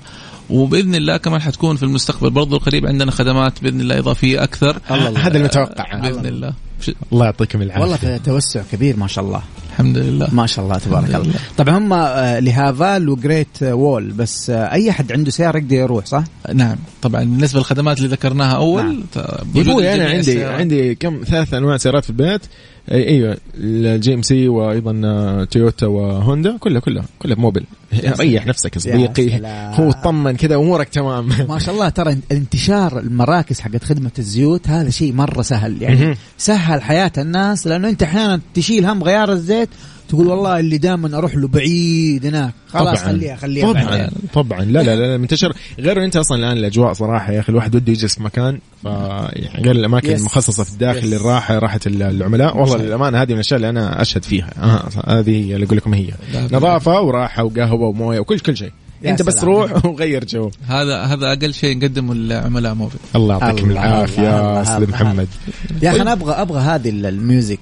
وبإذن الله كمان حتكون في المستقبل برضو القريب عندنا خدمات بإذن الله إضافية أكثر. هذا المتوقع بإذن الله. الله. يعطيكم العافية. والله في توسع كبير ما شاء الله. الحمد لله. ما شاء الله تبارك الله. لله. طبعا هم آه، لهافال وجريت وول بس آه، أي أحد عنده سيارة يقدر يروح صح؟ نعم. طبعا بالنسبة للخدمات اللي ذكرناها أول نعم. أبوي أنا عندي السيارات. عندي كم ثلاث أنواع سيارات في البيت. أيوه ال GMC وأيضا آه، تويوتا وهوندا كلها كلها كلها موبل ريح نفسك يا صديقي. هو اطمن كذا امورك تمام ما شاء الله ترى انتشار المراكز حقت خدمة الزيوت هذا شيء مرة سهل يعني. سهل حياة الناس لأنه أنت أحيانا تشيل هم غيار الزيت تقول والله اللي دائما أروح له بعيد هناك. خلاص خليها خليها طبعا بعدين. طبعا. لا لا لا منتشر. غير أنت أصلا الآن الأجواء صراحة يا أخي الواحد وده يجلس في مكان ف يعني غير الأماكن yes. المخصصة في الداخل yes. للراحه راحة العملاء. والله للأمانة هذه من الأشياء اللي أنا أشهد فيها. آه هذه هي اللي أقول لكم هي. لا، نظافة وراحة وقهوة وموية وكل كل شيء. أنت بس سلام. روح وغير جو. هذا هذا أقل شيء نقدمه للعملاء موبل الله يعطيكم العافية أستاذ. محمد. يا أخي أنا أبغى أبغى هذه ال- ال music.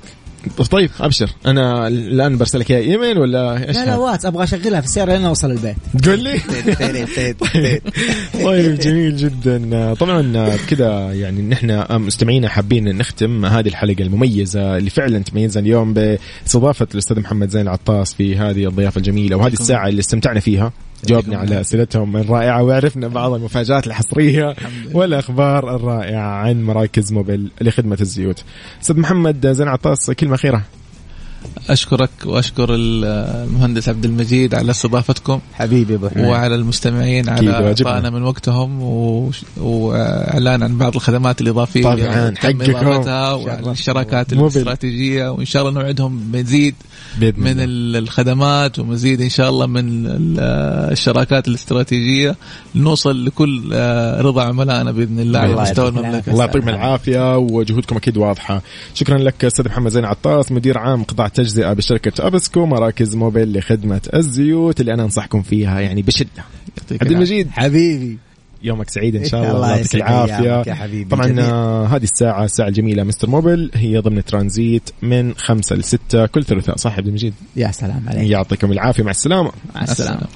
طيب أبشر. أنا الآن برسل لك اياها إيميل ولا إيش؟ لا لا؟ واتس أبغى أشغلها في السياره لين أوصل البيت. قول لي. (laughs) (laughs) طيب جميل جدا. طبعا كذا يعني نحن مستمعينا حابين نختم هذه الحلقة المميزة اللي فعلا تميزنا اليوم بإستضافة الأستاذ محمد زين العطاس في هذه الضيافة الجميلة وهذه الساعة اللي استمتعنا فيها. جاوبنا على أسئلتهم الرائعه وعرفنا بعض المفاجآت الحصرية والأخبار الرائعة عن مراكز موبل لخدمة الزيوت. أستاذ محمد زين العطاس كلمة أخيرة أشكرك وأشكر المهندس عبد المجيد على استضافتكم حبيبي أبو حميد. وعلى المستمعين على. إعطائنا من وقتهم و- وإعلان عن بعض الخدمات الإضافية طبعاً، تم حقكم. والشراكات موبل. الاستراتيجية وإن شاء الله نوعدهم مزيد بإذن من الخدمات ومزيد إن شاء الله من ال- الشراكات الاستراتيجية. نوصل لكل آه، رضا عملائنا بإذن الله على مستوى المملكة. الله يعطيكم العافية وجهودكم أكيد واضحة. شكرا لك أستاذ محمد زين عطاس مدير عام قطاع تجزئة بشركة أبسكو مراكز موبيل لخدمة الزيوت اللي أنا أنصحكم فيها يعني بشدة. يعطيك عبد. المجيد. حبيبي. يومك سعيد إن شاء (laughs) الله الله يعطيك العافية. يا حبيبي، طبعا جميل. آه، هذه الساعة الساعة الجميلة مستر موبل هي ضمن ترانزيت من خمسة لستة كل ثلاثاء صح عبد المجيد؟ يا سلام عليك. يعطيكم العافية مع السلامة. مع السلامة.